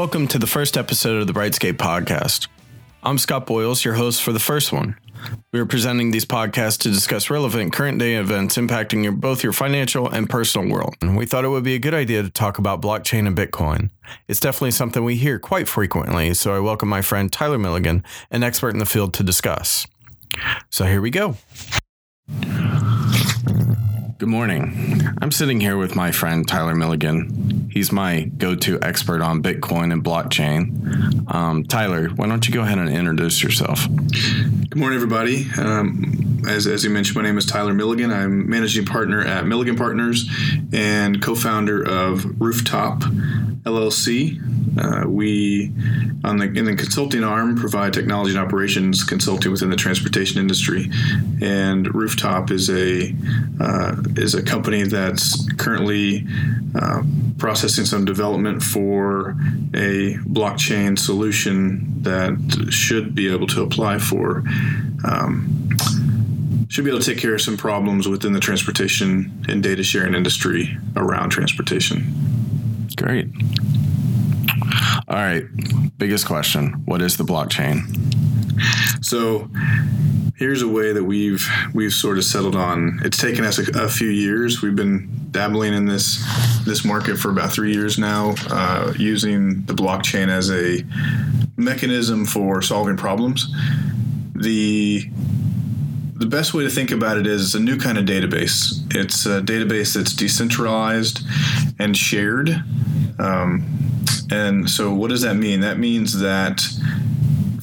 Welcome to the first episode of the Brightscape podcast. I'm Scott Boyles, your host for the first one. We are presenting these podcasts to discuss relevant current day events impacting your, both your financial and personal world. And we thought it would be a good idea to talk about blockchain and Bitcoin. It's definitely something we hear quite frequently, so I welcome my friend Tyler Milligan, an expert in the field, to discuss. So here we go. Good morning. I'm sitting here with my friend Tyler Milligan. He's my go to expert on Bitcoin and blockchain. Um, Tyler, why don't you go ahead and introduce yourself? Good morning, everybody. Um, as, as you mentioned, my name is Tyler Milligan. I'm managing partner at Milligan Partners and co founder of Rooftop LLC. Uh, we, on the in the consulting arm, provide technology and operations consulting within the transportation industry, and Rooftop is a uh, is a company that's currently uh, processing some development for a blockchain solution that should be able to apply for. Um, should be able to take care of some problems within the transportation and data sharing industry around transportation. Great. All right. Biggest question What is the blockchain? So here's a way that we've we've sort of settled on. It's taken us a, a few years. We've been dabbling in this this market for about three years now, uh, using the blockchain as a mechanism for solving problems. The the best way to think about it is a new kind of database. It's a database that's decentralized and shared. Um, and so, what does that mean? That means that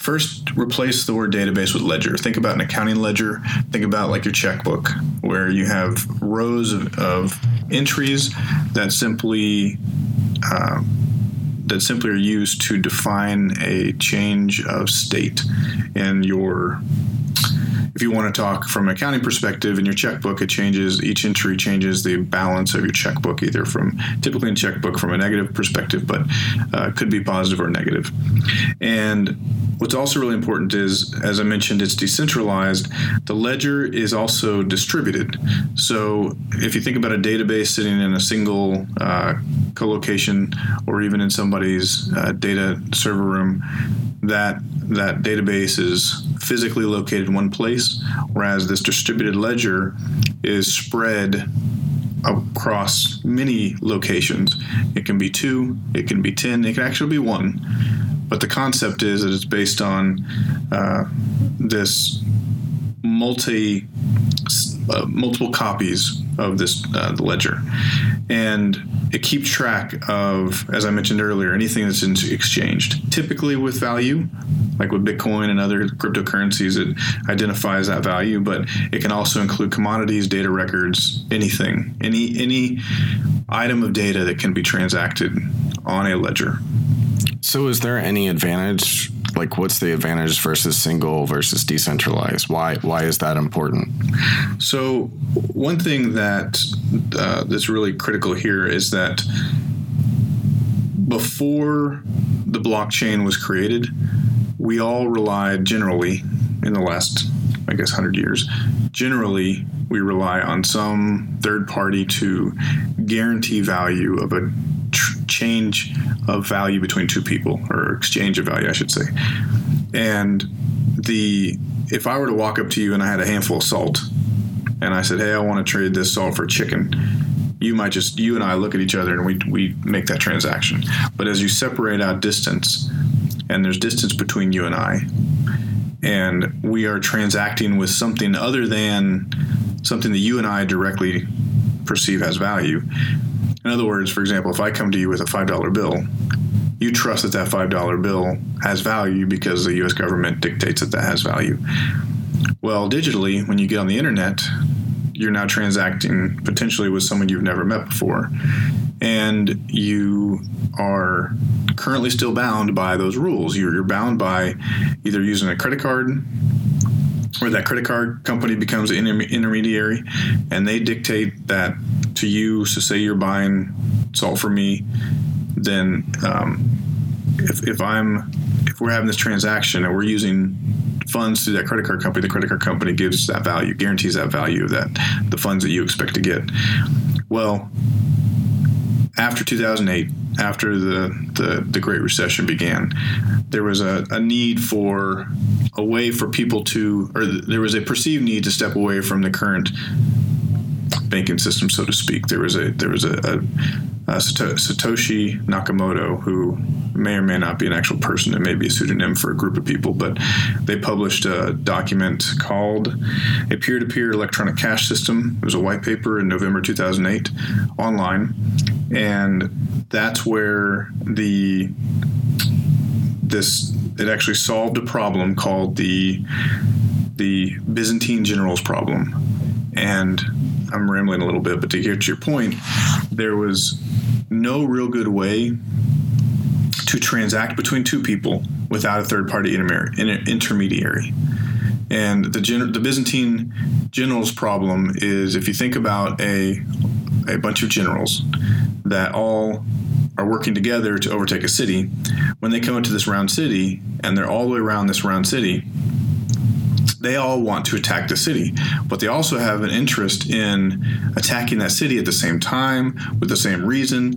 first replace the word database with ledger. Think about an accounting ledger. Think about like your checkbook, where you have rows of, of entries that simply um, that simply are used to define a change of state in your if you want to talk from an accounting perspective in your checkbook, it changes each entry changes the balance of your checkbook, either from typically in checkbook from a negative perspective, but uh, could be positive or negative. And what's also really important is, as I mentioned, it's decentralized. The ledger is also distributed. So if you think about a database sitting in a single uh, co-location or even in somebody's uh, data server room, that that database is physically located in one place, whereas this distributed ledger is spread across many locations. It can be two, it can be 10, it can actually be one. But the concept is that it's based on uh, this multi uh, multiple copies of this uh, ledger, and it keeps track of, as I mentioned earlier, anything that's exchanged. Typically with value, like with Bitcoin and other cryptocurrencies, it identifies that value, but it can also include commodities, data records, anything, any any item of data that can be transacted on a ledger. So, is there any advantage? Like, what's the advantage versus single versus decentralized? Why why is that important? So, one thing that uh, that's really critical here is that before the blockchain was created, we all relied generally in the last, I guess, hundred years. Generally, we rely on some third party to guarantee value of a tr- change of value between two people or exchange of value, I should say. And the if I were to walk up to you and I had a handful of salt and I said, "Hey, I want to trade this salt for chicken." You might just you and I look at each other and we we make that transaction. But as you separate out distance and there's distance between you and I and we are transacting with something other than something that you and I directly perceive as value, in other words, for example, if I come to you with a $5 bill, you trust that that $5 bill has value because the US government dictates that that has value. Well, digitally, when you get on the internet, you're now transacting potentially with someone you've never met before. And you are currently still bound by those rules. You're, you're bound by either using a credit card or that credit card company becomes an intermediary and they dictate that to you so say you're buying salt for me then um, if, if i'm if we're having this transaction and we're using funds through that credit card company the credit card company gives that value guarantees that value that the funds that you expect to get well after 2008 after the, the, the Great Recession began. There was a, a need for a way for people to, or there was a perceived need to step away from the current banking system, so to speak. There was a there was a, a, a Satoshi Nakamoto who may or may not be an actual person. It may be a pseudonym for a group of people, but they published a document called "A Peer-to-Peer Electronic Cash System." It was a white paper in November 2008 online, and that's where the this it actually solved a problem called the the Byzantine generals problem and I'm rambling a little bit, but to get to your point, there was no real good way to transact between two people without a third party intermediary. And the, the Byzantine generals problem is if you think about a, a bunch of generals that all are working together to overtake a city, when they come into this round city and they're all the way around this round city, they all want to attack the city, but they also have an interest in attacking that city at the same time, with the same reason,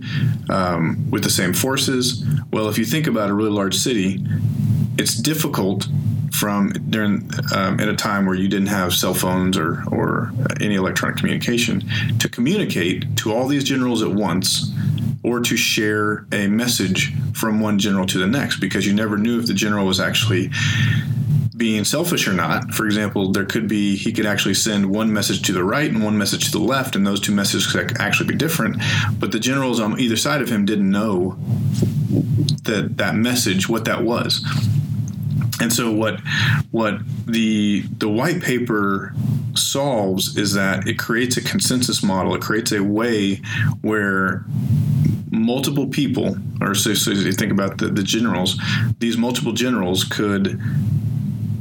um, with the same forces. Well, if you think about a really large city, it's difficult from during um, at a time where you didn't have cell phones or or any electronic communication to communicate to all these generals at once or to share a message from one general to the next because you never knew if the general was actually being selfish or not. For example, there could be he could actually send one message to the right and one message to the left, and those two messages could actually be different. But the generals on either side of him didn't know that that message, what that was. And so what what the the white paper solves is that it creates a consensus model. It creates a way where multiple people, or so, so you think about the, the generals, these multiple generals could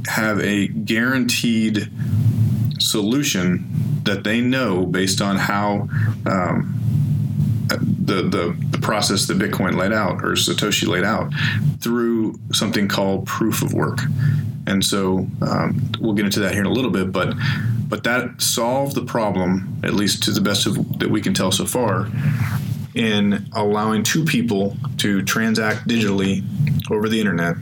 have a guaranteed solution that they know based on how um, the, the, the process that Bitcoin laid out or Satoshi laid out through something called proof of work. And so um, we'll get into that here in a little bit, but but that solved the problem, at least to the best of that we can tell so far, in allowing two people to transact digitally over the internet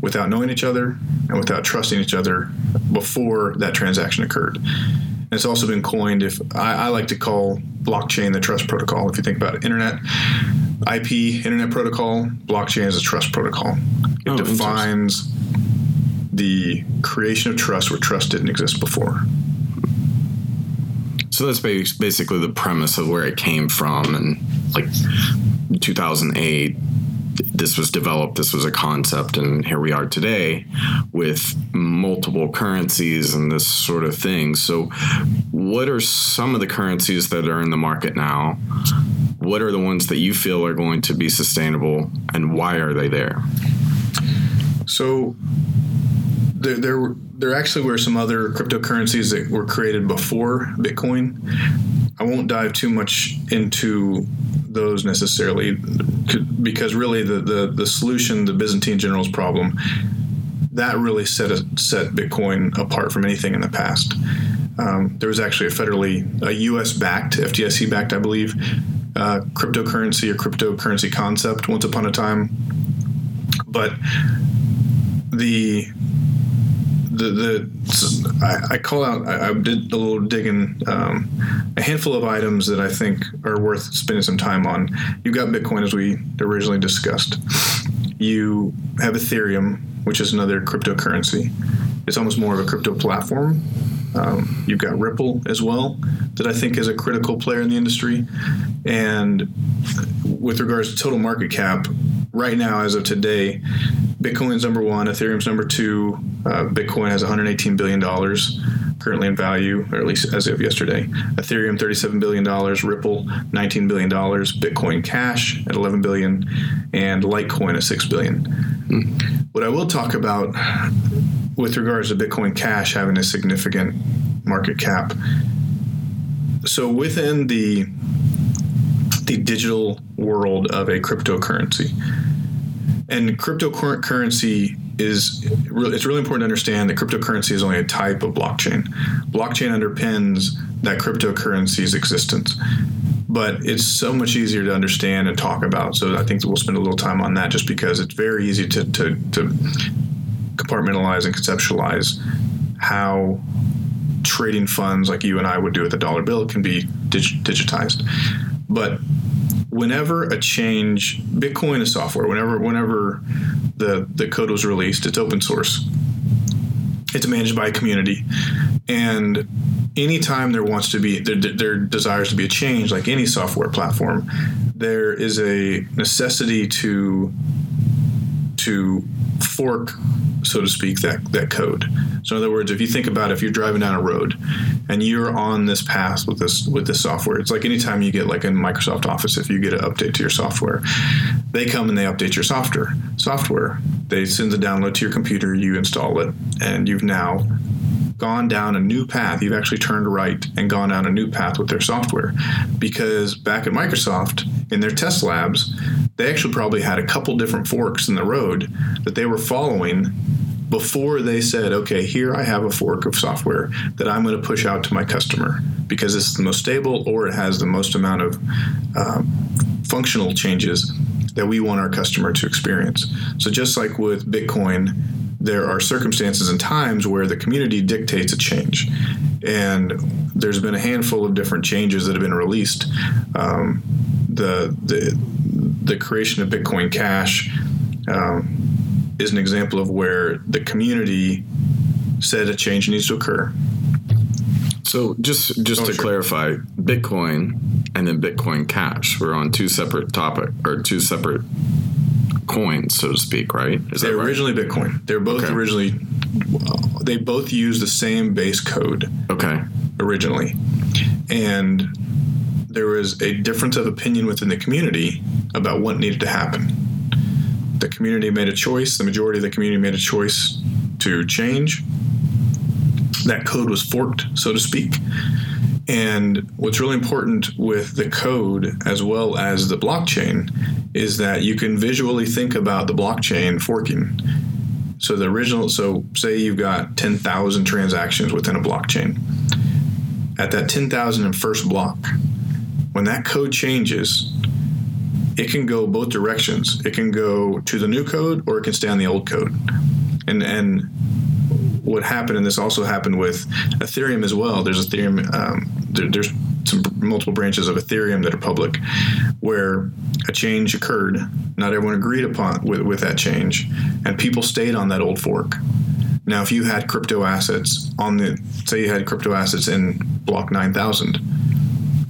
without knowing each other and without trusting each other before that transaction occurred. And it's also been coined if I, I like to call blockchain the trust protocol. If you think about it, internet, IP, internet protocol, blockchain is a trust protocol. It oh, defines the creation of trust where trust didn't exist before. So that's basically the premise of where it came from, and like 2008 this was developed, this was a concept, and here we are today with multiple currencies and this sort of thing. So, what are some of the currencies that are in the market now? What are the ones that you feel are going to be sustainable, and why are they there? So, there, there, there actually were some other cryptocurrencies that were created before Bitcoin. I won't dive too much into those necessarily because really the, the, the solution, the Byzantine generals problem, that really set a, set Bitcoin apart from anything in the past. Um, there was actually a federally, a U.S. backed, FDIC backed, I believe, uh, cryptocurrency or cryptocurrency concept once upon a time, but the the, the I, I, call out I, I, did a little digging um, a handful of items that I think are worth spending some time on. You've got Bitcoin as we originally discussed. You have Ethereum, which is another cryptocurrency. It's almost more of a crypto platform. Um, you've got Ripple as well, that I think is a critical player in the industry. And with regards to total market cap, right now, as of today, Bitcoin's number one, Ethereum's number two. Uh, Bitcoin has 118 billion dollars currently in value, or at least as of yesterday. Ethereum 37 billion dollars, Ripple 19 billion dollars, Bitcoin Cash at 11 billion, and Litecoin at 6 billion. Mm. What I will talk about with regards to Bitcoin Cash having a significant market cap. So within the the digital world of a cryptocurrency, and cryptocurrency is it's really important to understand that cryptocurrency is only a type of blockchain. Blockchain underpins that cryptocurrency's existence. but it's so much easier to understand and talk about. So I think we'll spend a little time on that just because it's very easy to, to, to compartmentalize and conceptualize how trading funds like you and I would do with a dollar bill can be dig- digitized. But whenever a change, Bitcoin is software. Whenever whenever the the code was released, it's open source. It's managed by a community, and anytime there wants to be there, there desires to be a change, like any software platform, there is a necessity to to fork so to speak, that that code. So in other words, if you think about it, if you're driving down a road and you're on this path with this with this software, it's like anytime you get like in Microsoft Office, if you get an update to your software, they come and they update your software. Software. They send the download to your computer, you install it, and you've now gone down a new path. You've actually turned right and gone down a new path with their software. Because back at Microsoft, in their test labs, they actually probably had a couple different forks in the road that they were following before they said, okay, here I have a fork of software that I'm going to push out to my customer because it's the most stable or it has the most amount of uh, functional changes that we want our customer to experience. So, just like with Bitcoin, there are circumstances and times where the community dictates a change. And there's been a handful of different changes that have been released. Um, the, the, the creation of Bitcoin Cash um, is an example of where the community said a change needs to occur. So just just oh, to sure. clarify, Bitcoin and then Bitcoin Cash were on two separate topic or two separate coins, so to speak, right? Is They're originally Bitcoin. They're both okay. originally they both use the same base code. Okay. Originally, and there was a difference of opinion within the community about what needed to happen. The community made a choice. The majority of the community made a choice to change. That code was forked, so to speak. And what's really important with the code as well as the blockchain is that you can visually think about the blockchain forking. So the original, so say you've got 10,000 transactions within a blockchain. At that 10,000 first block, when that code changes, it can go both directions. It can go to the new code or it can stay on the old code. And and what happened, and this also happened with Ethereum as well. There's Ethereum. Um, there, there's some multiple branches of Ethereum that are public, where a change occurred. Not everyone agreed upon with, with that change, and people stayed on that old fork. Now, if you had crypto assets on the, say you had crypto assets in block 9000,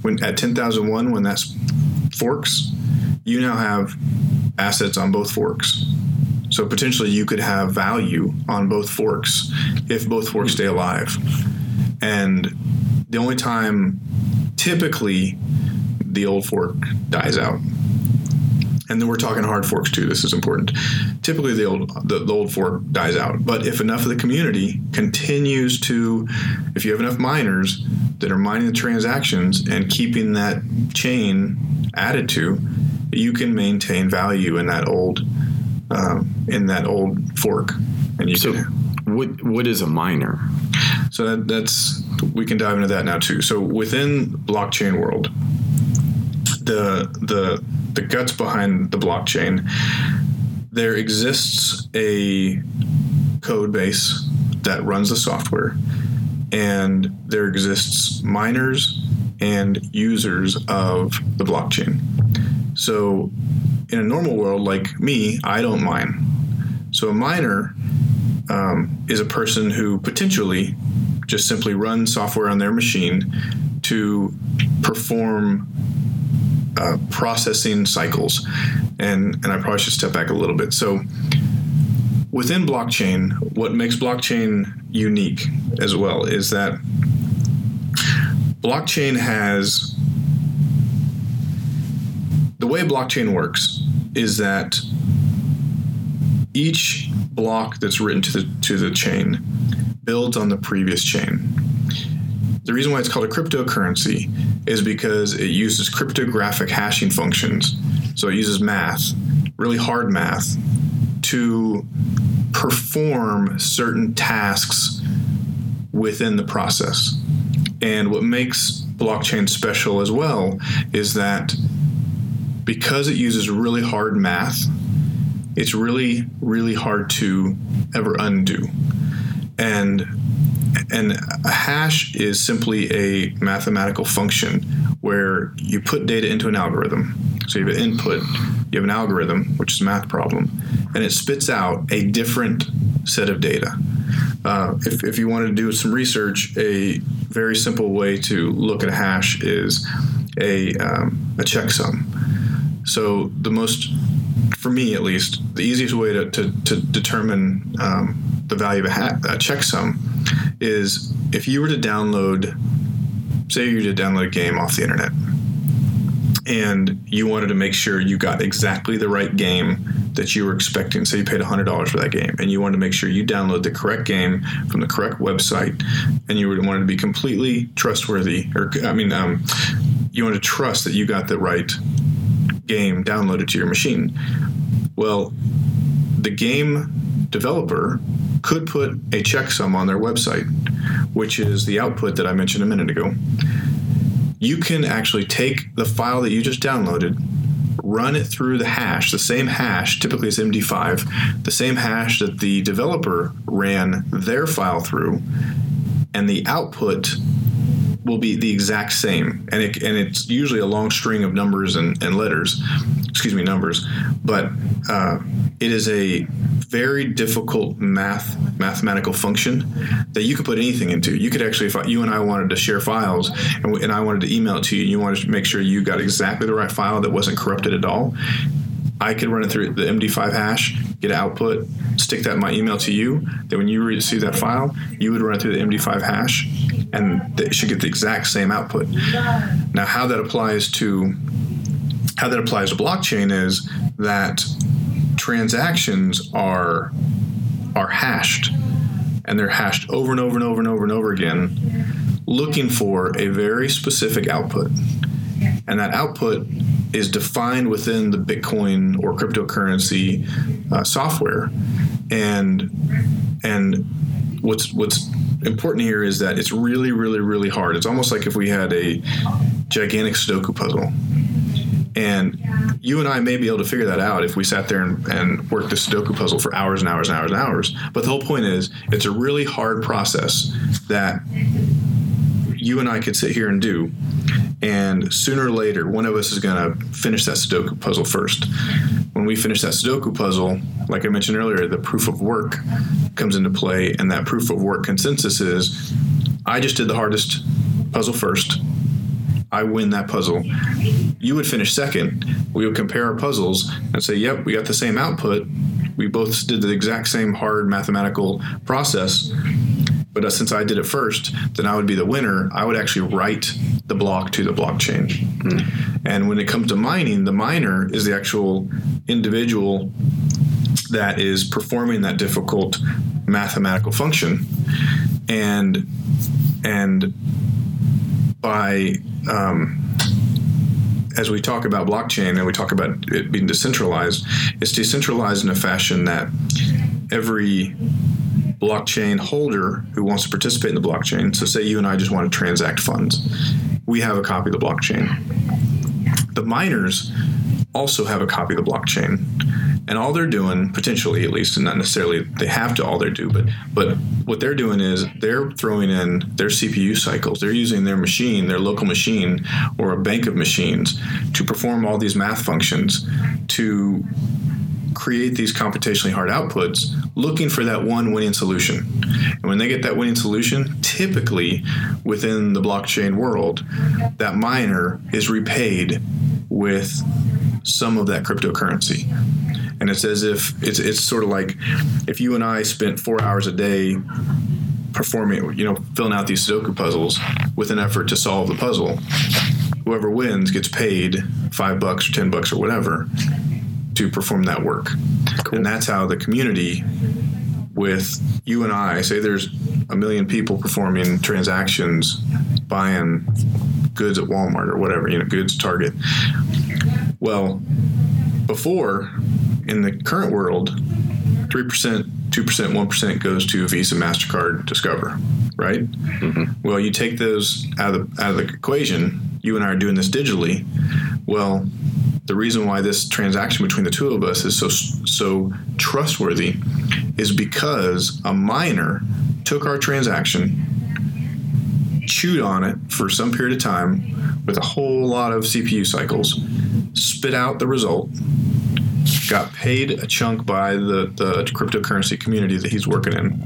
when at 10,001, when that forks, you now have assets on both forks. So potentially you could have value on both forks if both forks stay alive. And the only time typically the old fork dies out. And then we're talking hard forks too. This is important. Typically, the old the, the, old fork dies out, but if enough of the community continues to, if you have enough miners that are mining the transactions and keeping that chain added to, you can maintain value in that old um, in that old fork. And you so, can, what what is a miner? So that, that's we can dive into that now too. So within blockchain world, the the the guts behind the blockchain, there exists a code base that runs the software, and there exists miners and users of the blockchain. So in a normal world like me, I don't mine. So a miner um, is a person who potentially just simply runs software on their machine to perform uh, processing cycles. And, and I probably should step back a little bit. So within blockchain, what makes blockchain unique as well is that blockchain has the way blockchain works is that each block that's written to the to the chain builds on the previous chain. The reason why it's called a cryptocurrency is because it uses cryptographic hashing functions. So it uses math, really hard math, to perform certain tasks within the process. And what makes blockchain special as well is that because it uses really hard math, it's really, really hard to ever undo. And and a hash is simply a mathematical function where you put data into an algorithm. So you have an input, you have an algorithm, which is a math problem, and it spits out a different set of data. Uh, if, if you wanted to do some research, a very simple way to look at a hash is a, um, a checksum. So the most, for me at least, the easiest way to, to, to determine um, the value of a, ha- a checksum is if you were to download, say you were to download a game off the internet, and you wanted to make sure you got exactly the right game that you were expecting. Say you paid $100 for that game, and you wanted to make sure you download the correct game from the correct website, and you wanted to be completely trustworthy, or I mean, um, you wanted to trust that you got the right game downloaded to your machine. Well, the game developer could put a checksum on their website, which is the output that I mentioned a minute ago. You can actually take the file that you just downloaded, run it through the hash, the same hash, typically it's MD5, the same hash that the developer ran their file through, and the output will be the exact same, and it and it's usually a long string of numbers and, and letters, excuse me, numbers, but uh, it is a very difficult math mathematical function that you could put anything into. You could actually, if you and I wanted to share files, and, and I wanted to email it to you, and you wanted to make sure you got exactly the right file that wasn't corrupted at all. I could run it through the MD5 hash, get an output, stick that in my email to you. Then when you receive that file, you would run it through the MD5 hash, and it should get the exact same output. Now, how that applies to how that applies to blockchain is that transactions are are hashed, and they're hashed over and over and over and over and over again, looking for a very specific output, and that output is defined within the Bitcoin or cryptocurrency uh, software, and and what's what's important here is that it's really really really hard. It's almost like if we had a gigantic Sudoku puzzle. And you and I may be able to figure that out if we sat there and, and worked the Sudoku puzzle for hours and hours and hours and hours. But the whole point is, it's a really hard process that you and I could sit here and do. And sooner or later, one of us is going to finish that Sudoku puzzle first. When we finish that Sudoku puzzle, like I mentioned earlier, the proof of work comes into play. And that proof of work consensus is I just did the hardest puzzle first. I win that puzzle. You would finish second. We would compare our puzzles and say, yep, we got the same output. We both did the exact same hard mathematical process. But uh, since I did it first, then I would be the winner. I would actually write the block to the blockchain. Mm. And when it comes to mining, the miner is the actual individual that is performing that difficult mathematical function. And and by um, as we talk about blockchain and we talk about it being decentralized, it's decentralized in a fashion that every blockchain holder who wants to participate in the blockchain, so say you and I just want to transact funds, we have a copy of the blockchain. The miners also have a copy of the blockchain and all they're doing potentially at least and not necessarily they have to all they do but but what they're doing is they're throwing in their cpu cycles they're using their machine their local machine or a bank of machines to perform all these math functions to create these computationally hard outputs looking for that one winning solution. And when they get that winning solution, typically within the blockchain world, that miner is repaid with some of that cryptocurrency. And it's as if it's it's sort of like if you and I spent four hours a day performing, you know, filling out these Sudoku puzzles with an effort to solve the puzzle. Whoever wins gets paid five bucks or ten bucks or whatever to perform that work. Cool. And that's how the community with you and I say there's a million people performing transactions buying goods at Walmart or whatever, you know, goods Target. Well, before in the current world, 3%, 2%, 1% goes to Visa, MasterCard, Discover. right? Mm-hmm. Well, you take those out of the out of the equation. You and I are doing this digitally. Well, the reason why this transaction between the two of us is so so trustworthy is because a miner took our transaction, chewed on it for some period of time with a whole lot of CPU cycles, spit out the result, got paid a chunk by the, the cryptocurrency community that he's working in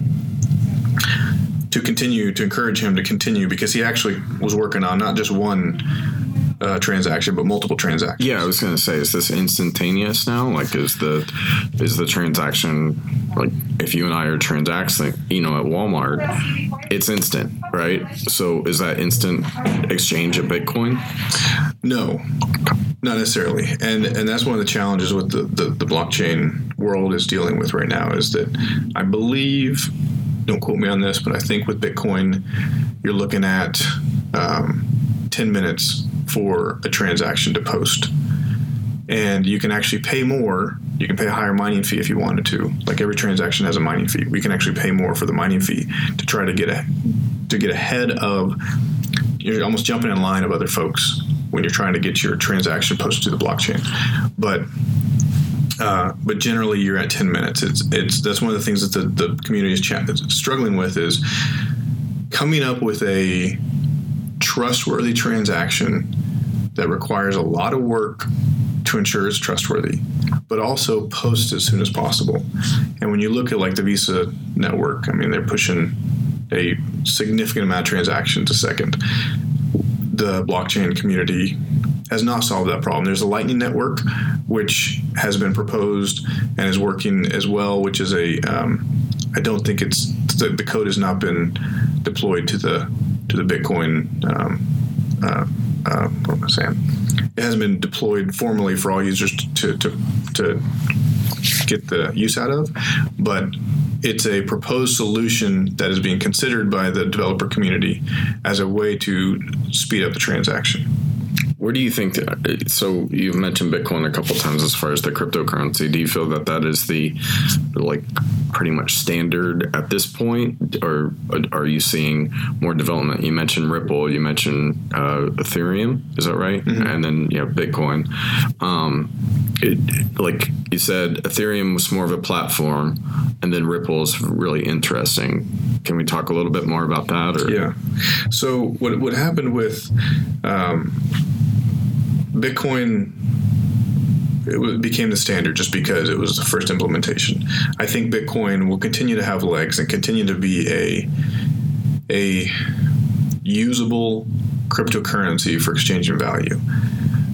to continue to encourage him to continue because he actually was working on not just one uh, transaction, but multiple transactions. Yeah, I was going to say, is this instantaneous now? Like, is the is the transaction like if you and I are transacting, you know, at Walmart, it's instant, right? So, is that instant exchange of Bitcoin? No, not necessarily. And and that's one of the challenges with the, the, the blockchain world is dealing with right now is that I believe, don't quote me on this, but I think with Bitcoin, you're looking at um, 10 minutes for a transaction to post. And you can actually pay more. You can pay a higher mining fee if you wanted to. Like every transaction has a mining fee. We can actually pay more for the mining fee to try to get a, to get ahead of. You're almost jumping in line of other folks when you're trying to get your transaction posted to the blockchain. But uh, but generally, you're at 10 minutes. It's it's that's one of the things that the, the community is ch- struggling with is coming up with a trustworthy transaction that requires a lot of work to ensure it's trustworthy, but also post as soon as possible. And when you look at like the Visa network, I mean, they're pushing a significant amount of transactions a second. The blockchain community has not solved that problem. There's a Lightning Network, which has been proposed and is working as well, which is a um, I don't think it's the, the, code has not been deployed to the to the Bitcoin. Um, uh, uh, what am I saying? It hasn't been deployed formally for all users to, to, to get the use out of, but it's a proposed solution that is being considered by the developer community as a way to speed up the transaction. Where do you think? So you've mentioned Bitcoin a couple times as far as the cryptocurrency. Do you feel that that is the like pretty much standard at this point, or are you seeing more development? You mentioned Ripple. You mentioned uh, Ethereum. Is that right? Mm-hmm. And then you know Bitcoin. Um, it, like you said, Ethereum was more of a platform, and then Ripple is really interesting. Can we talk a little bit more about that? Or? Yeah. So what what happened with um, Bitcoin it became the standard just because it was the first implementation. I think Bitcoin will continue to have legs and continue to be a a usable cryptocurrency for exchanging value.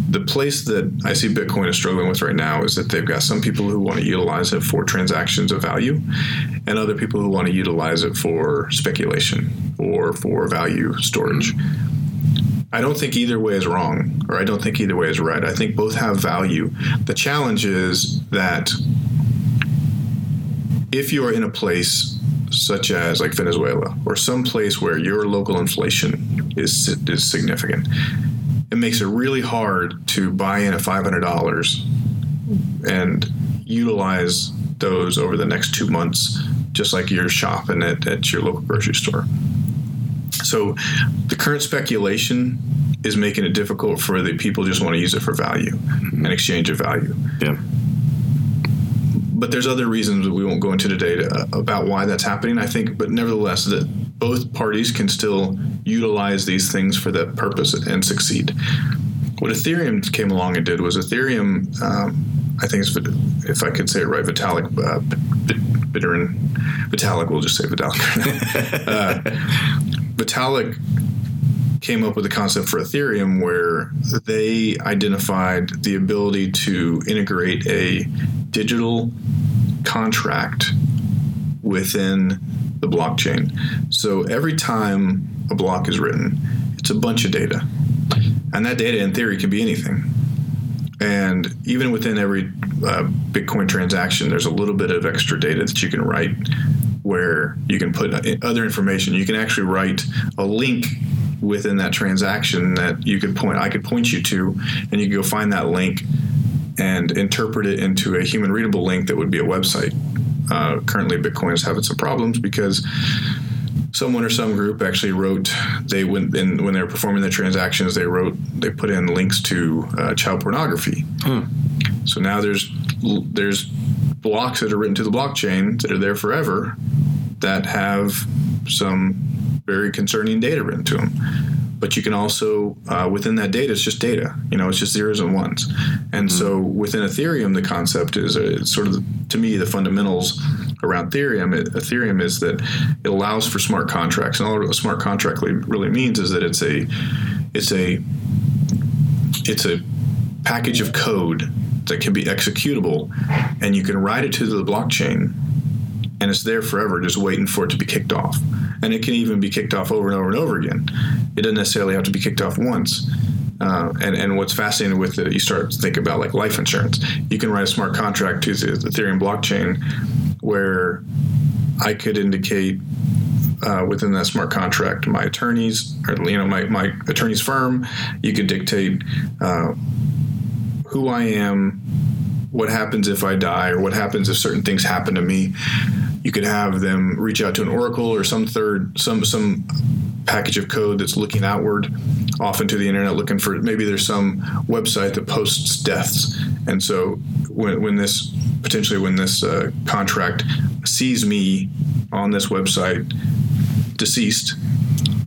The place that I see Bitcoin is struggling with right now is that they've got some people who want to utilize it for transactions of value and other people who want to utilize it for speculation or for value storage. I don't think either way is wrong, or I don't think either way is right. I think both have value. The challenge is that if you are in a place such as like Venezuela or some place where your local inflation is is significant, it makes it really hard to buy in at five hundred dollars and utilize those over the next two months, just like you're shopping at, at your local grocery store. So the current speculation is making it difficult for the people just want to use it for value mm-hmm. and exchange of value. Yeah. But there's other reasons that we won't go into today to, uh, about why that's happening. I think, but nevertheless, that both parties can still utilize these things for that purpose and succeed. What Ethereum came along and did was Ethereum, um, I think, if I could say it right, Vitalik uh, Buterin, Vitalik, we'll just say Vitalik. uh, Vitalik came up with a concept for Ethereum where they identified the ability to integrate a digital contract within the blockchain. So every time a block is written, it's a bunch of data. And that data, in theory, can be anything. And even within every uh, Bitcoin transaction, there's a little bit of extra data that you can write where you can put other information. You can actually write a link within that transaction that you could point I could point you to and you could go find that link and interpret it into a human readable link that would be a website. Uh, currently, Bitcoin is having some problems because someone or some group actually wrote they went in when they were performing the transactions they wrote they put in links to uh, child pornography so now there's there's blocks that are written to the blockchain that are there forever that have some very concerning data written to them but you can also uh, within that data it's just data you know it's just zeros and ones. And so within ethereum the concept is uh, sort of to me the fundamentals around ethereum it, ethereum is that it allows for smart contracts. And all a smart contract really means is that it's a it's a it's a package of code that can be executable and you can write it to the blockchain and it's there forever just waiting for it to be kicked off. And it can even be kicked off over and over and over again. It doesn't necessarily have to be kicked off once. Uh, and, and what's fascinating with it you start to think about like life insurance. You can write a smart contract to the, the ethereum blockchain where i could indicate uh, within that smart contract my attorneys or you know my, my attorney's firm. You could dictate uh, who i am what happens if I die or what happens if certain things happen to me. You could have them reach out to an oracle or some third some some package of code that's looking outward off into the internet looking for maybe there's some website that posts deaths and so when, when this potentially when this uh, contract sees me on this website deceased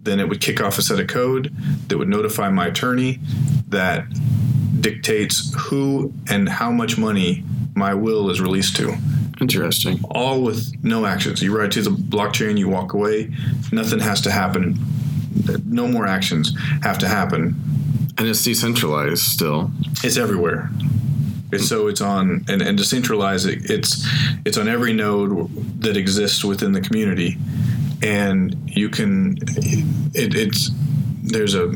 then it would kick off a set of code that would notify my attorney that dictates who and how much money my will is released to. Interesting. All with no actions. You write to the blockchain, you walk away, nothing has to happen. No more actions have to happen. And it's decentralized still. It's everywhere. It's, so it's on and, and decentralized it, it's it's on every node that exists within the community and you can it, it's there's a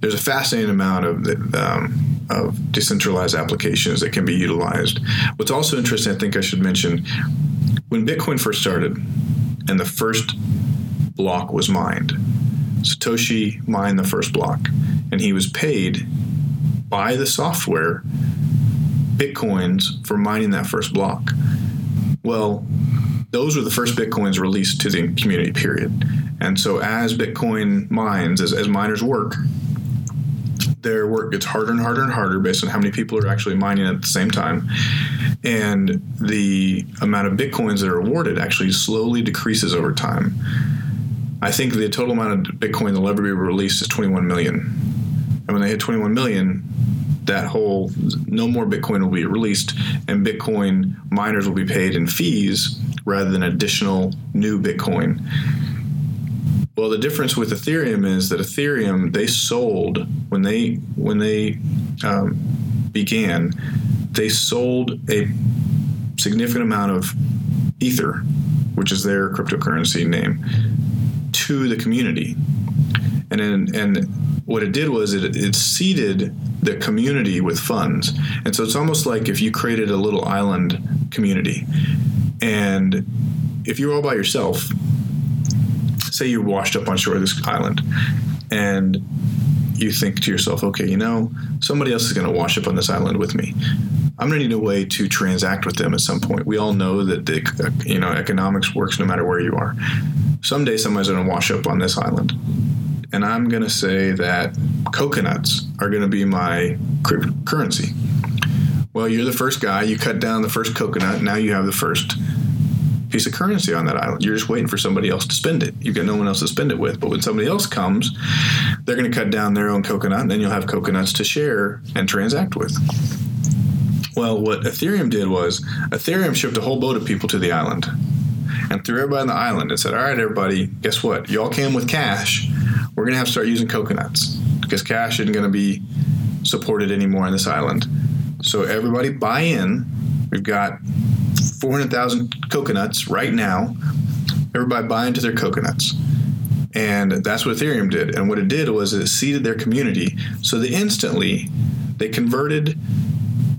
there's a fascinating amount of um, of decentralized applications that can be utilized. What's also interesting, I think I should mention, when Bitcoin first started, and the first block was mined, Satoshi mined the first block, and he was paid by the software bitcoins for mining that first block. Well, those were the first bitcoins released to the community period and so as bitcoin mines as, as miners work their work gets harder and harder and harder based on how many people are actually mining at the same time. And the amount of bitcoins that are awarded actually slowly decreases over time. I think the total amount of bitcoin that'll ever be released is 21 million. And when they hit 21 million that whole no more Bitcoin will be released, and Bitcoin miners will be paid in fees rather than additional new Bitcoin. Well, the difference with Ethereum is that Ethereum they sold when they when they um, began, they sold a significant amount of Ether, which is their cryptocurrency name, to the community, and and what it did was it, it seeded the community with funds. And so it's almost like if you created a little island community and if you're all by yourself, say you're washed up on shore of this island and you think to yourself, okay, you know, somebody else is going to wash up on this island with me. I'm going to need a way to transact with them at some point. We all know that the, you know economics works no matter where you are. Someday somebody's going to wash up on this island and I'm going to say that coconuts are going to be my currency. Well, you're the first guy. You cut down the first coconut. Now you have the first piece of currency on that island. You're just waiting for somebody else to spend it. You've got no one else to spend it with. But when somebody else comes, they're going to cut down their own coconut, and then you'll have coconuts to share and transact with. Well, what Ethereum did was Ethereum shipped a whole boat of people to the island and threw everybody on the island and said, All right, everybody, guess what? Y'all came with cash. We're going to have to start using coconuts because cash isn't going to be supported anymore on this island. So everybody buy in. We've got 400,000 coconuts right now. Everybody buy into their coconuts. And that's what Ethereum did. And what it did was it seeded their community. So they instantly they converted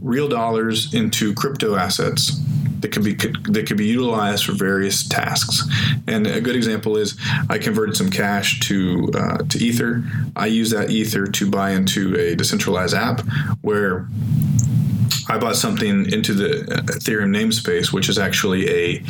real dollars into crypto assets that can be that can be utilized for various tasks. And a good example is I converted some cash to uh, to Ether. I use that Ether to buy into a decentralized app where I bought something into the Ethereum namespace, which is actually a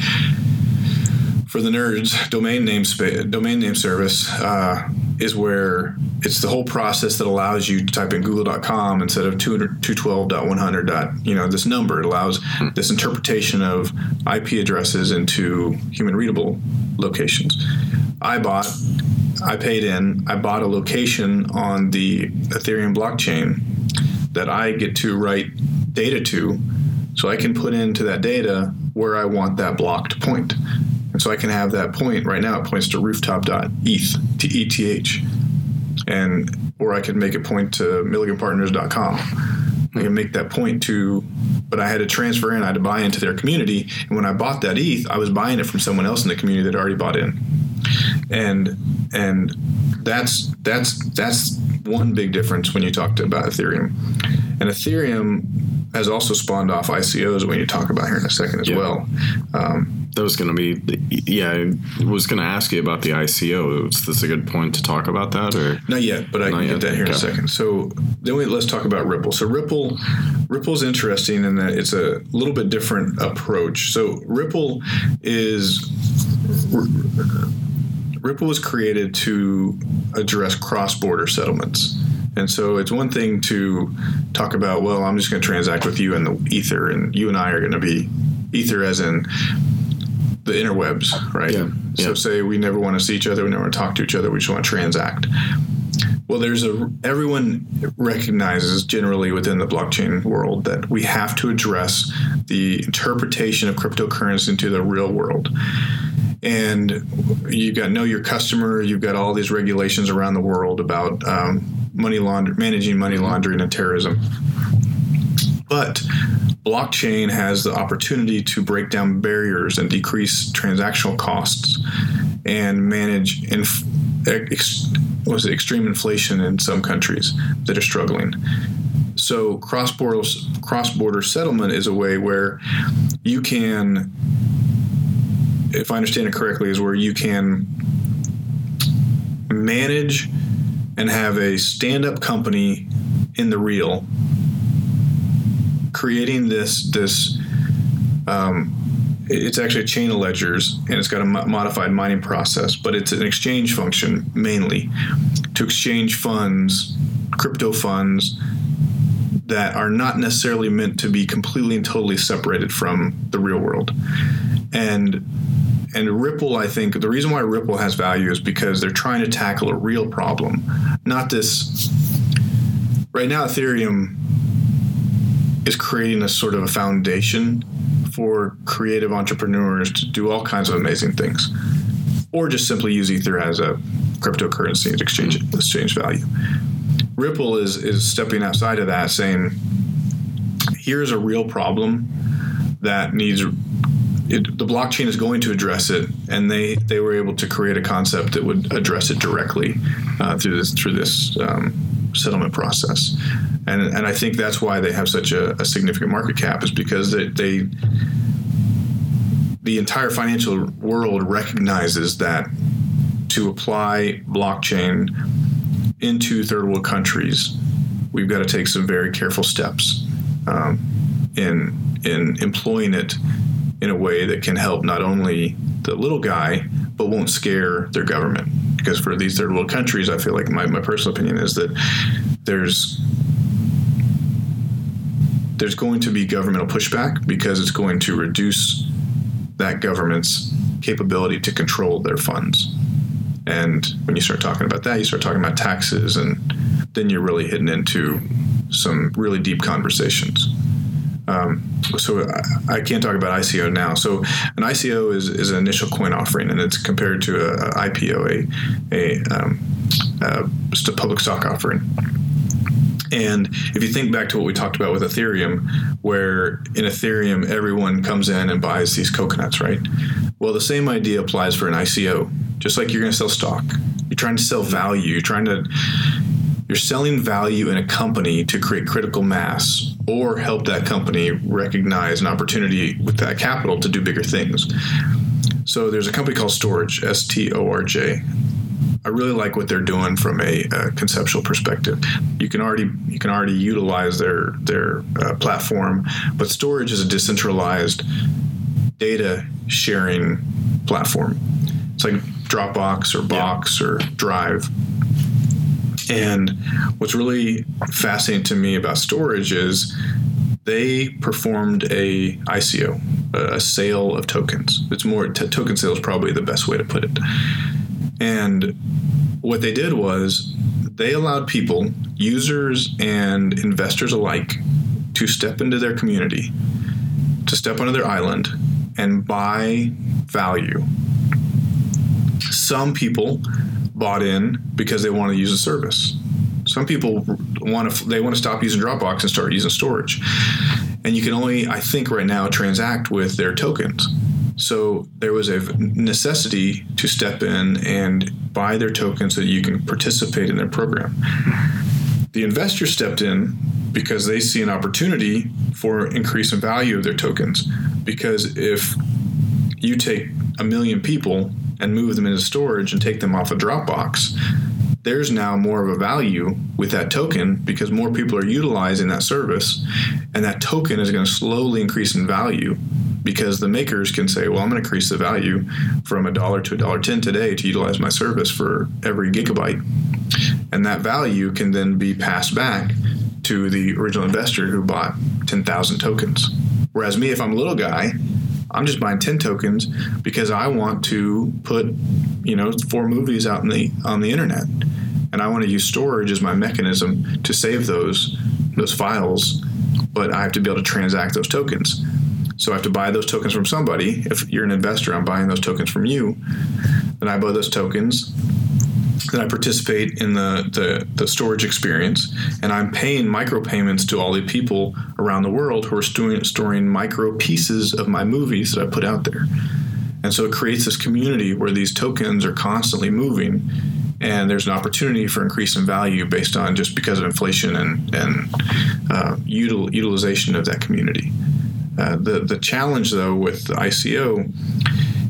for the nerds, domain name spa- domain name service uh, is where it's the whole process that allows you to type in google.com instead of 212.100. You know, this number it allows this interpretation of IP addresses into human readable locations. I bought, I paid in, I bought a location on the Ethereum blockchain that I get to write data to so I can put into that data where I want that block to point. And so I can have that point right now, it points to rooftop.eth, to ETH. And, or I can make it point to milliganpartners.com. I can make that point to, but I had to transfer in, I had to buy into their community. And when I bought that ETH, I was buying it from someone else in the community that already bought in. And, and that's, that's, that's one big difference when you talk about Ethereum. And Ethereum has also spawned off ICOs when you talk about here in a second as Yeah. well. Um, That was going to be, yeah, I was going to ask you about the ICO. Is this a good point to talk about that? Or Not yet, but I can yet, get that here in a second. So then we, let's talk about Ripple. So Ripple, Ripple's interesting in that it's a little bit different approach. So Ripple is Ripple was created to address cross-border settlements. And so it's one thing to talk about, well, I'm just going to transact with you in the Ether, and you and I are going to be Ether as in the interwebs, right? Yeah, So yeah. say we never want to see each other, we never want to talk to each other, we just want to transact. Well, there's a everyone recognizes generally within the blockchain world that we have to address the interpretation of cryptocurrency into the real world. And you've got know your customer. You've got all these regulations around the world about um, money laundering, managing money laundering and terrorism. But blockchain has the opportunity to break down barriers and decrease transactional costs and manage inf- ex- was extreme inflation in some countries that are struggling. So cross-border cross-border settlement is a way where you can, if I understand it correctly, is where you can manage and have a stand-up company in the real creating this this um, it's actually a chain of ledgers and it's got a mo- modified mining process but it's an exchange function mainly to exchange funds crypto funds that are not necessarily meant to be completely and totally separated from the real world. And and Ripple, I think the reason why Ripple has value is because they're trying to tackle a real problem, not this. Right now, Ethereum is creating a sort of a foundation for creative entrepreneurs to do all kinds of amazing things, or just simply use Ether as a cryptocurrency and exchange exchange value. Ripple is is stepping outside of that, saying, "Here's a real problem that needs." It, the blockchain is going to address it, and they, they were able to create a concept that would address it directly uh, through this through this um, settlement process, and and I think that's why they have such a, a significant market cap is because they, they the entire financial world recognizes that to apply blockchain into third world countries, we've got to take some very careful steps um, in in employing it in a way that can help not only the little guy but won't scare their government. Because for these third world countries, I feel like my, my personal opinion is that there's there's going to be governmental pushback because it's going to reduce that government's capability to control their funds. And when you start talking about that, you start talking about taxes, and then you're really hitting into some really deep conversations. Um, so I, can't talk about ICO now. So an ICO is, is an initial coin offering, and it's compared to a, a IPO, a, a um, uh, just a public stock offering. And if you think back to what we talked about with Ethereum, where in Ethereum everyone comes in and buys these coconuts, right? Well, the same idea applies for an ICO. Just like you're going to sell stock, you're trying to sell value. You're trying to you're selling value in a company to create critical mass or help that company recognize an opportunity with that capital to do bigger things. So there's a company called Storj, S T O R J. I really like what they're doing from a, uh conceptual perspective. You can already you can already utilize their their uh, platform, but Storj is a decentralized data sharing platform. It's like Dropbox or Box yeah. or Drive. And what's really fascinating to me about Storj is they performed a ICO, a sale of tokens. It's more t- token sale is probably the best way to put it. And what they did was they allowed people, users and investors alike, to step into their community, to step onto their island and buy value. Some people bought in because they want to use a service. Some people want to they want to stop using Dropbox and start using Storj. And you can only I think right now transact with their tokens. So there was a necessity to step in and buy their tokens so that you can participate in their program. The investor stepped in because they see an opportunity for increase in value of their tokens. Because if you take a million people and move them into Storj and take them off a Dropbox, there's now more of a value with that token because more people are utilizing that service and that token is going to slowly increase in value because the makers can say well i'm going to increase the value from a dollar to a dollar 10 today to utilize my service for every gigabyte. And that value can then be passed back to the original investor who bought 10,000 tokens. Whereas me if i'm a little guy I'm just buying 10 tokens because I want to put, you know, four movies out in the on the internet. And I want to use Storj as my mechanism to save those those files, but I have to be able to transact those tokens. So I have to buy those tokens from somebody. If you're an investor, I'm buying those tokens from you. Then I buy those tokens that I participate in the, the, the, Storj experience, and I'm paying micropayments to all the people around the world who are storing, storing micro pieces of my movies that I put out there. And so it creates this community where these tokens are constantly moving, and there's an opportunity for increase in value based on just because of inflation and, and uh, util, utilization of that community. Uh, the, the challenge, though, with ICO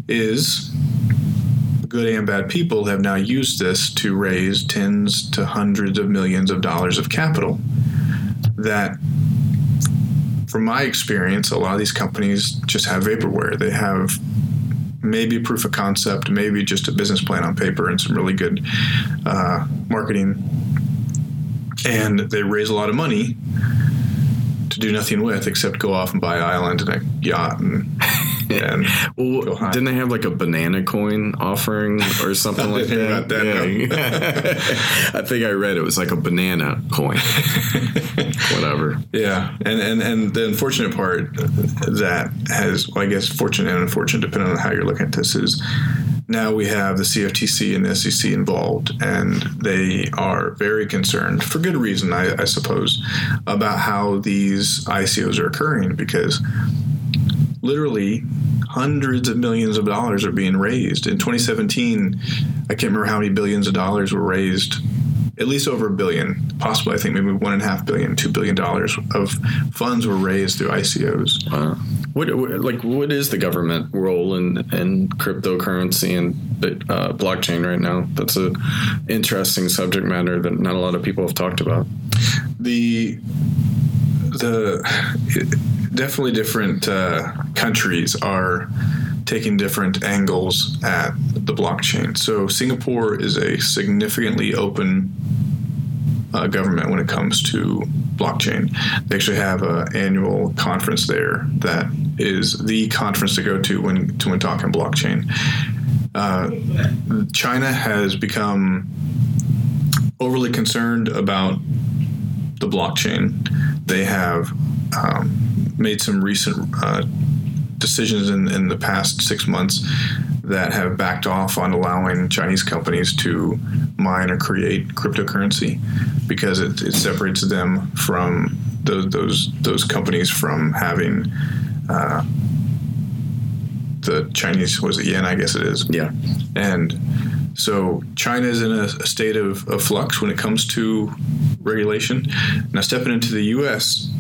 is good and bad people have now used this to raise tens to hundreds of millions of dollars of capital. That, from my experience, a lot of these companies just have vaporware. They have maybe proof of concept, maybe just a business plan on paper and some really good uh, marketing. And they raise a lot of money to do nothing with except go off and buy an island and a yacht and well, didn't they have like a banana coin offering or something like that? that yeah. I think I read it was like a banana coin. Whatever. Yeah, and and and the unfortunate part that has, well, I guess, fortunate and unfortunate, depending on how you're looking at this, is now we have the CFTC and the SEC involved, and they are very concerned, for good reason, I, I suppose, about how these ICOs are occurring because literally hundreds of millions of dollars are being raised. In 2017, I can't remember how many billions of dollars were raised at least over a billion, possibly I think maybe one and a half billion, two billion dollars of funds were raised through ICOs. Wow. What, like what is the government role in in cryptocurrency and uh, blockchain right now? That's a interesting subject matter that not a lot of people have talked about. The the definitely different uh, countries are taking different angles at the blockchain. So Singapore is a significantly open uh, government when it comes to blockchain. They actually have an annual conference there that is the conference to go to when to when talking blockchain. Uh, China has become overly concerned about the blockchain. They have um, made some recent uh, decisions in, in the past six months that have backed off on allowing Chinese companies to mine or create cryptocurrency because it, it separates them from those, those those companies from having uh, the Chinese was it yen I guess it is. Yeah. And so China is in a, a state of, of flux when it comes to regulation. Now stepping into the U.S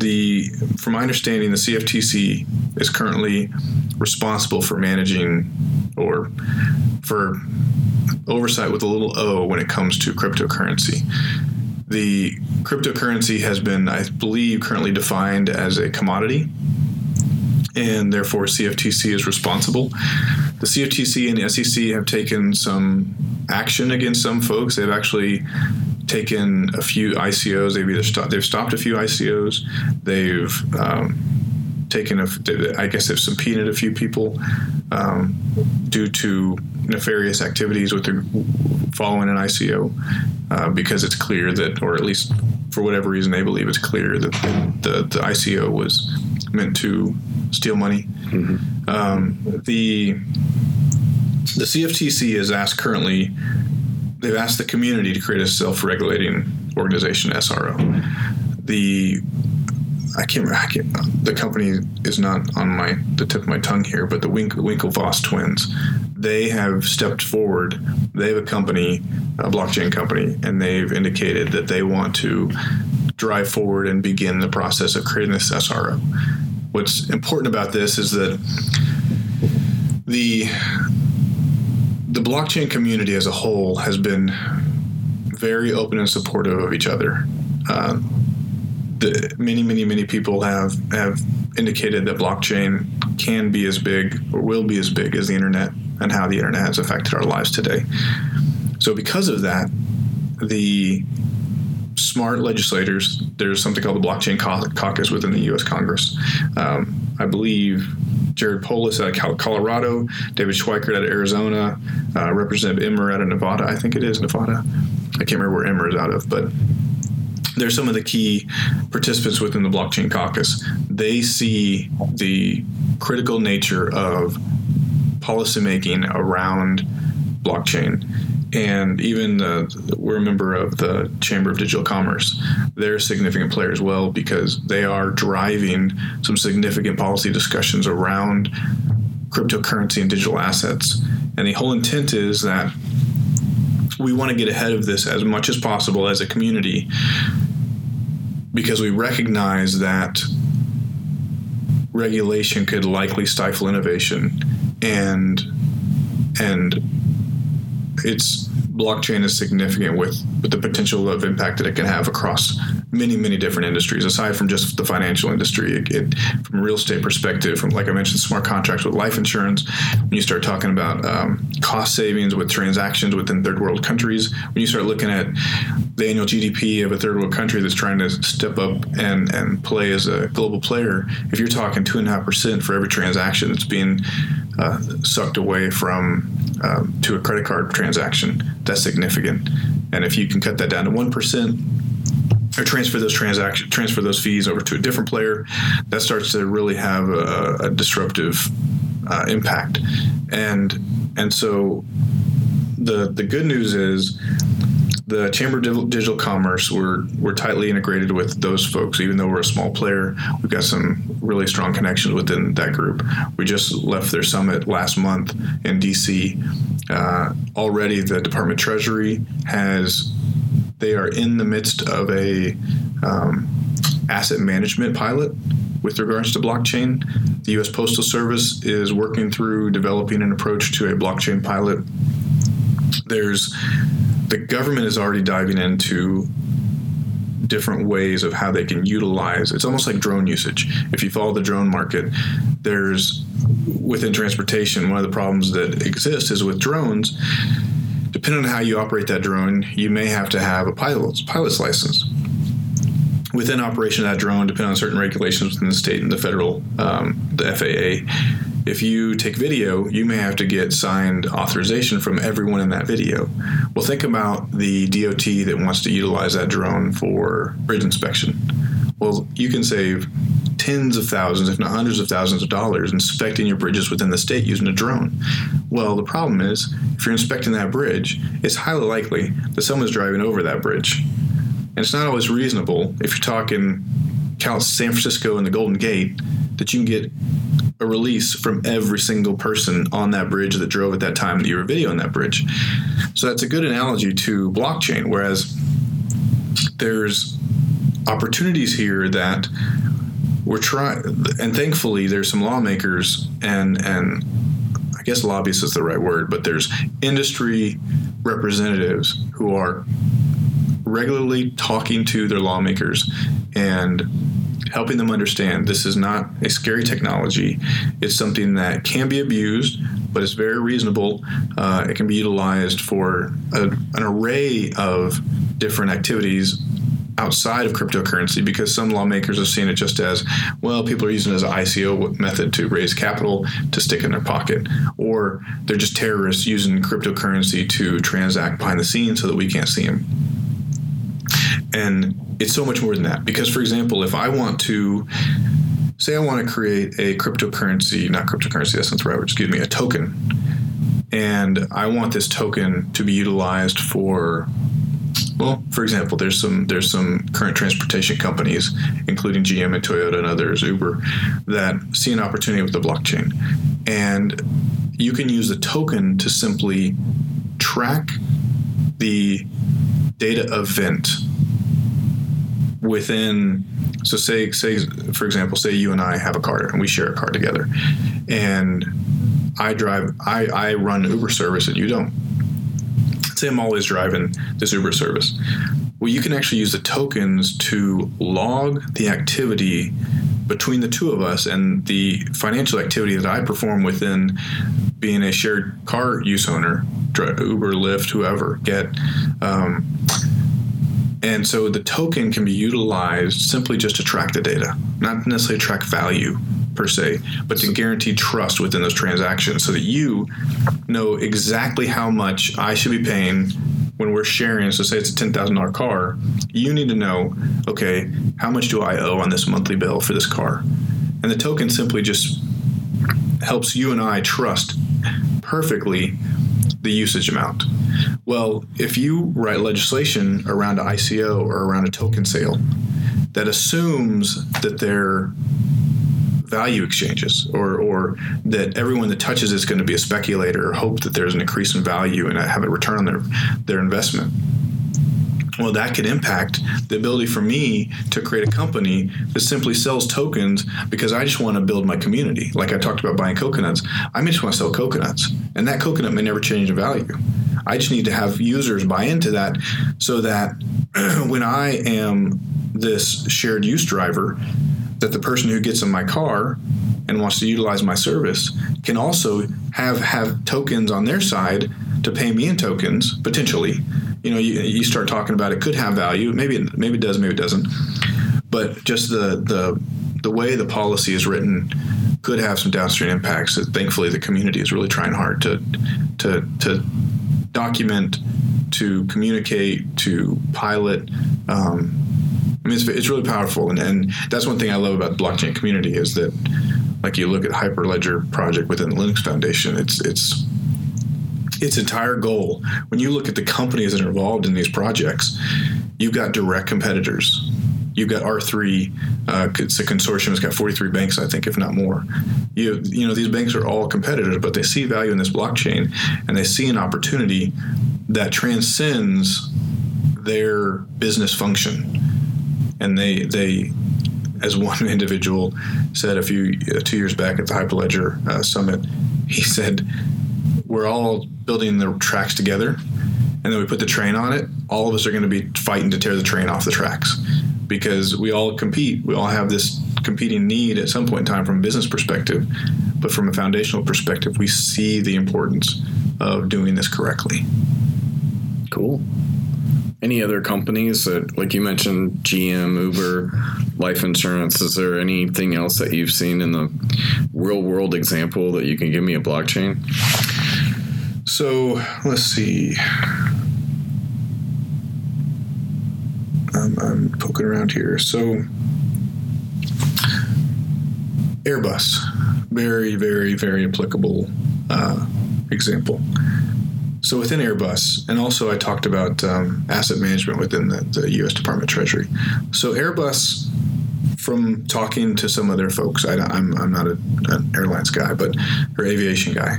the from my understanding, the CFTC is currently responsible for managing or for oversight with a little O when it comes to cryptocurrency. The cryptocurrency has been, I believe, currently defined as a commodity. and therefore CFTC is responsible. The CFTC and the SEC have taken some action against some folks. They've actually taken a few ICOs. They've either stopped, they've stopped a few ICOs. They've um, taken a, I guess they've subpoenaed a few people um, due to nefarious activities with the following an ICO uh, because it's clear that, or at least for whatever reason, they believe it's clear that the, the ICO was meant to steal money. Mm-hmm. Um, the the CFTC is asked currently. They've asked the community to create a self-regulating organization, SRO. The I can't, I can't, the company is not on my the tip of my tongue here, but the Wink, Winklevoss twins, they have stepped forward. They have a company, a blockchain company, and they've indicated that they want to drive forward and begin the process of creating this SRO. What's important about this is that the the blockchain community as a whole has been very open and supportive of each other. Uh, the, many, many, many people have have indicated that blockchain can be as big or will be as big as the internet and how the internet has affected our lives today. So, because of that, the smart legislators, there's something called the Blockchain Caucus within the U.S. Congress. Um, I believe Jared Polis out of Colorado, David Schweikert out of Arizona, uh, Representative Emmer out of Nevada. I think it is Nevada. I can't remember where Emmer is out of, but they're some of the key participants within the blockchain caucus. They see the critical nature of policymaking around blockchain. And even the, we're a member of the Chamber of Digital Commerce. They're a significant player as well because they are driving some significant policy discussions around cryptocurrency and digital assets. And the whole intent is that we want to get ahead of this as much as possible as a community because we recognize that regulation could likely stifle innovation and and it's blockchain is significant with, with the potential of impact that it can have across many, many different industries, aside from just the financial industry. It, it, from a real estate perspective, from like I mentioned, smart contracts with life insurance, when you start talking about um, cost savings with transactions within third world countries, when you start looking at the annual GDP of a third world country that's trying to step up and, and play as a global player, if you're talking two and a half percent for every transaction that's being uh, sucked away from um, to a credit card transaction, that's significant. And if you can cut that down to one percent, or transfer those transaction transfer those fees over to a different player, that starts to really have a, a disruptive uh, impact. And and so the the good news is the Chamber of Digital Commerce, we're, we're tightly integrated with those folks. Even though we're a small player, we've got some really strong connections within that group. We just left their summit last month in DC. Uh, already, the Department of Treasury has, they are in the midst of a um, asset management pilot with regards to blockchain. The U.S. Postal Service is working through developing an approach to a blockchain pilot. There's the government is already diving into different ways of how they can utilize it's almost like drone usage if you follow the drone market there's within transportation one of the problems that exists is with drones depending on how you operate that drone you may have to have a pilot's pilot's license within operation of that drone depending on certain regulations within the state and the federal um, the faa if you take video, you may have to get signed authorization from everyone in that video. Well, think about the DOT that wants to utilize that drone for bridge inspection. Well, you can save tens of thousands, if not hundreds of thousands of dollars inspecting your bridges within the state using a drone. Well, the problem is, if you're inspecting that bridge, it's highly likely that someone's driving over that bridge. And it's not always reasonable if you're talking count San Francisco and the Golden Gate that you can get a release from every single person on that bridge that drove at that time that you were videoing that bridge. So that's a good analogy to blockchain. Whereas there's opportunities here that we're trying, and thankfully there's some lawmakers and and guess lobbyists is the right word, but there's industry representatives who are regularly talking to their lawmakers and helping them understand this is not a scary technology. It's something that can be abused, but it's very reasonable. Uh, it can be utilized for a, an array of different activities outside of cryptocurrency because some lawmakers have seen it just as well people are using it as an ICO method to raise capital to stick in their pocket or they're just terrorists using cryptocurrency to transact behind the scenes so that we can't see them and it's so much more than that because for example if I want to say I want to create a cryptocurrency not cryptocurrency the right word excuse me a token and I want this token to be utilized for well, for example, there's some there's some current transportation companies, including GM and Toyota and others, Uber, that see an opportunity with the blockchain, and you can use a token to simply track the data event within so say say for example say you and i have a car and we share a car together. And i drive i i run uber service and you don't say I'm always driving this Uber service. Well, you can actually use the tokens to log the activity between the two of us and the financial activity that I perform within being a shared car use owner, Uber, Lyft, whoever, get. Um, and so the token can be utilized simply just to track the data, not necessarily track value per se, but to guarantee trust within those transactions so that you know exactly how much I should be paying when we're sharing. So, say it's a $10,000 car, you need to know, okay, how much do I owe on this monthly bill for this car? And the token simply just helps you and I trust perfectly the usage amount. Well, if you write legislation around an ICO or around a token sale that assumes that they're value exchanges or, or that everyone that touches it is going to be a speculator or hope that there's an increase in value and have a return on their, their investment well, that could impact the ability for me to create a company that simply sells tokens because I just want to build my community. Like I talked about buying coconuts, I may just want to sell coconuts, and that coconut may never change in value. I just need to have users buy into that so that when I am this shared use driver, that the person who gets in my car and wants to utilize my service can also have have tokens on their side to pay me in tokens potentially. You know, you, you start talking about it could have value. Maybe it, maybe it does, maybe it doesn't. But just the the the way the policy is written could have some downstream impacts. That thankfully, the community is really trying hard to to to document, to communicate, to pilot. Um, I mean, it's, it's really powerful, and, and that's one thing I love about the blockchain community is that, like, you look at Hyperledger project within the Linux Foundation, it's it's its entire goal. When you look at the companies that are involved in these projects, you've got direct competitors. You've got R3. Uh, it's a consortium. It's got 43 banks, I think, if not more. You you know these banks are all competitors, but they see value in this blockchain, and they see an opportunity that transcends their business function and they they as one individual said a few uh, two years back at the Hyperledger uh, summit, he said, "We're all building the tracks together, and then we put the train on it. All of us are going to be fighting to tear the train off the tracks because we all compete. We all have this competing need at some point in time from a business perspective, but from a foundational perspective, we see the importance of doing this correctly." Cool any other companies that, like you mentioned, GM, Uber, life insurance? Is there anything else that you've seen in the real world example that you can give me a blockchain? So let's see. I'm, I'm poking around here. So Airbus, very, very, very applicable uh, example. So within Airbus, and also I talked about um, asset management within the, the, U.S. Department of Treasury. So Airbus, from talking to some of their folks, I, am not a, an airlines guy, but or aviation guy,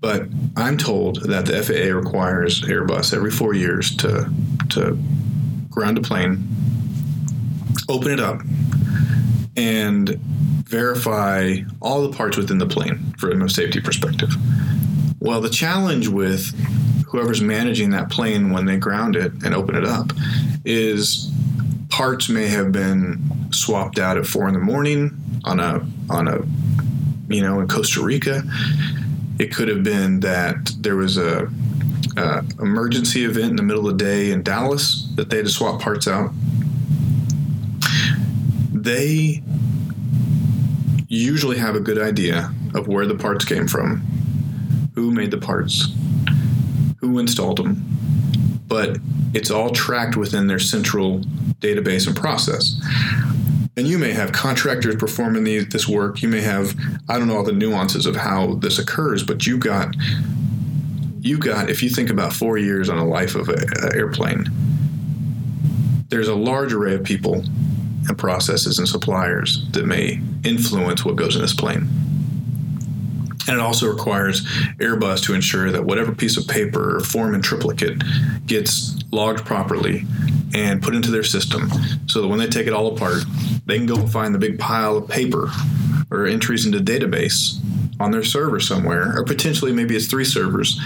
but I'm told that the FAA requires Airbus every four years to to ground a plane, open it up, and verify all the parts within the plane from a safety perspective. Well, the challenge with whoever's managing that plane when they ground it and open it up is parts may have been swapped out at four in the morning on a on a you know in Costa Rica. It could have been that there was a, emergency event in the middle of the day in Dallas that they had to swap parts out. They usually have a good idea of where the parts came from, who made the parts, who installed them, but it's all tracked within their central database and process. And you may have contractors performing this work. You may have, I don't know all the nuances of how this occurs, but you got, you got, if you think about four years on a life of an airplane, there's a large array of people and processes and suppliers that may influence what goes in this plane. And it also requires Airbus to ensure that whatever piece of paper or form in triplicate gets logged properly and put into their system so that when they take it all apart, they can go and find the big pile of paper or entries into database on their server somewhere, or potentially maybe it's three servers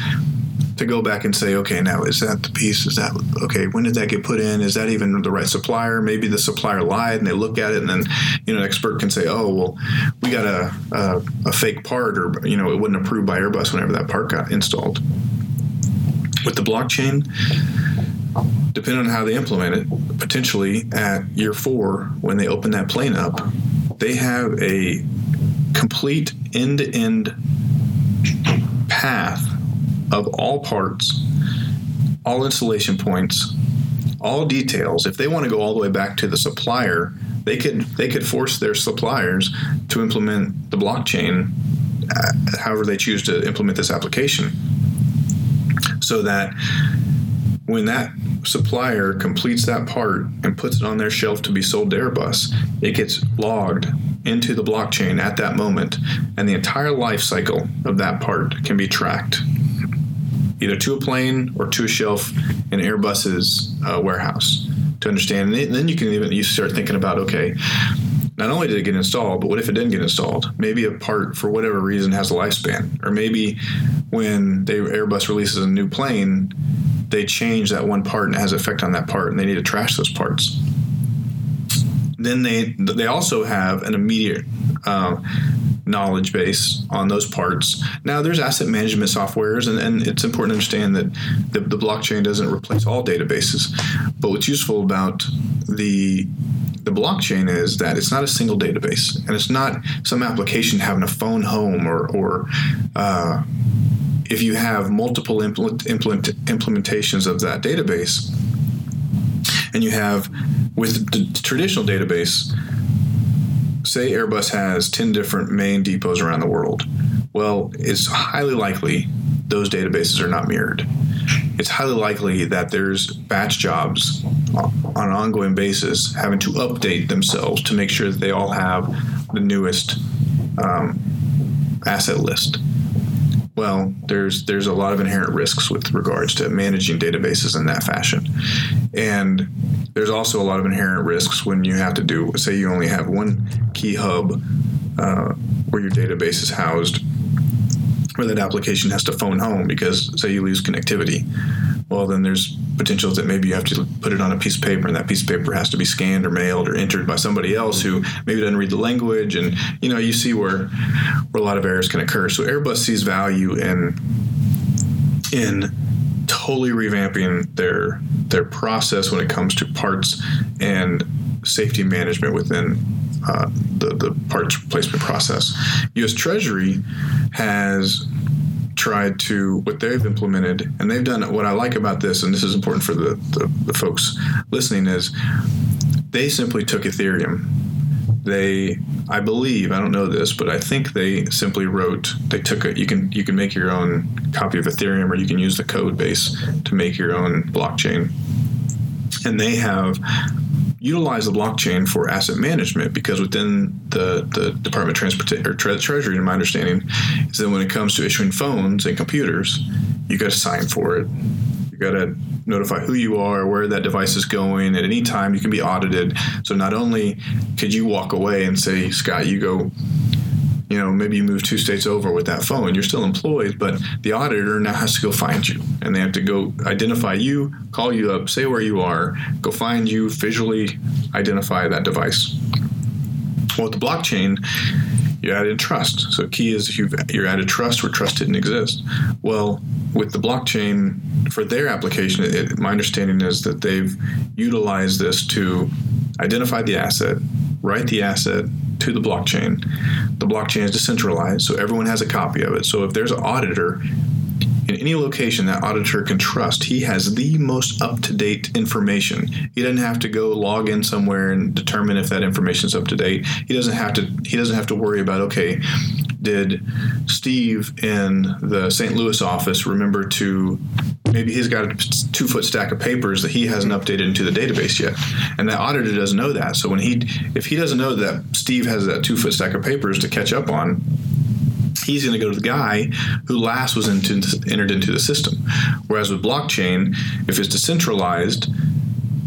to go back and say, okay, now is that the piece? Is that okay? When did that get put in? Is that even the right supplier? Maybe the supplier lied, and they look at it, and then you know, an expert can say, oh, well, we got a a, a fake part, or you know, it wasn't approved by Airbus whenever that part got installed. With the blockchain, depending on how they implement it, potentially at year four, when they open that plane up, they have a complete end to end path of all parts, all installation points, all details. If they want to go all the way back to the supplier, they could they could force their suppliers to implement the blockchain uh, however they choose to implement this application so that when that supplier completes that part and puts it on their shelf to be sold to Airbus, it gets logged into the blockchain at that moment, and the entire life cycle of that part can be tracked either to a plane or to a shelf in Airbus's uh, warehouse to understand. And then you can even you start thinking about okay, not only did it get installed, but what if it didn't get installed? Maybe a part for whatever reason has a lifespan, or maybe when they Airbus releases a new plane, they change that one part and it has effect on that part, and they need to trash those parts. Then they they also have an immediate uh, knowledge base on those parts. Now, there's asset management softwares, and, and it's important to understand that the, the blockchain doesn't replace all databases. But what's useful about the the blockchain is that it's not a single database, and it's not some application having a phone home or or uh, if you have multiple implement, implement, implementations of that database, and you have with the traditional database say Airbus has 10 different main depots around the world. Well, it's highly likely those databases are not mirrored. It's highly likely that there's batch jobs on an ongoing basis having to update themselves to make sure that they all have the newest um, asset list. Well, there's there's a lot of inherent risks with regards to managing databases in that fashion, and there's also a lot of inherent risks when you have to do say you only have one key hub uh, where your database is housed, where that application has to phone home because say you lose connectivity. Well, then there's potential that maybe you have to put it on a piece of paper, and that piece of paper has to be scanned or mailed or entered by somebody else who maybe doesn't read the language, and you know you see where where a lot of errors can occur. So Airbus sees value in in totally revamping their their process when it comes to parts and safety management within uh, the the parts replacement process. U.S. Treasury has tried to what they've implemented and they've done what i like about this and this is important for the, the, the folks listening is they simply took ethereum they i believe i don't know this but i think they simply wrote they took it you can you can make your own copy of ethereum or you can use the code base to make your own blockchain and they have utilized the blockchain for asset management because within the, the Department of Transportation or Tre- Treasury, in my understanding, is that when it comes to issuing phones and computers, you got to sign for it. You got to notify who you are, where that device is going. At any time, you can be audited. So not only could you walk away and say, Scott, you go you know, maybe you move two states over with that phone. You're still employed, but the auditor now has to go find you, and they have to go identify you, call you up, say where you are, go find you, visually identify that device. Well, with the blockchain, you added trust. So key is you've you're added trust where trust didn't exist. Well, with the blockchain for their application, it, my understanding is that they've utilized this to identify the asset, write the asset to the blockchain. The blockchain is decentralized, so everyone has a copy of it. So if there's an auditor in any location that auditor can trust, he has the most up to date information. He doesn't have to go log in somewhere and determine if that information is up to date. He doesn't have to. He doesn't have to worry about okay, did Steve in the St. Louis office remember to maybe he's got a two foot stack of papers that he hasn't updated into the database yet, and that auditor doesn't know that. So when he if he doesn't know that Steve has that two foot stack of papers to catch up on he's going to go to the guy who last was into, entered into the system. Whereas with blockchain, if it's decentralized,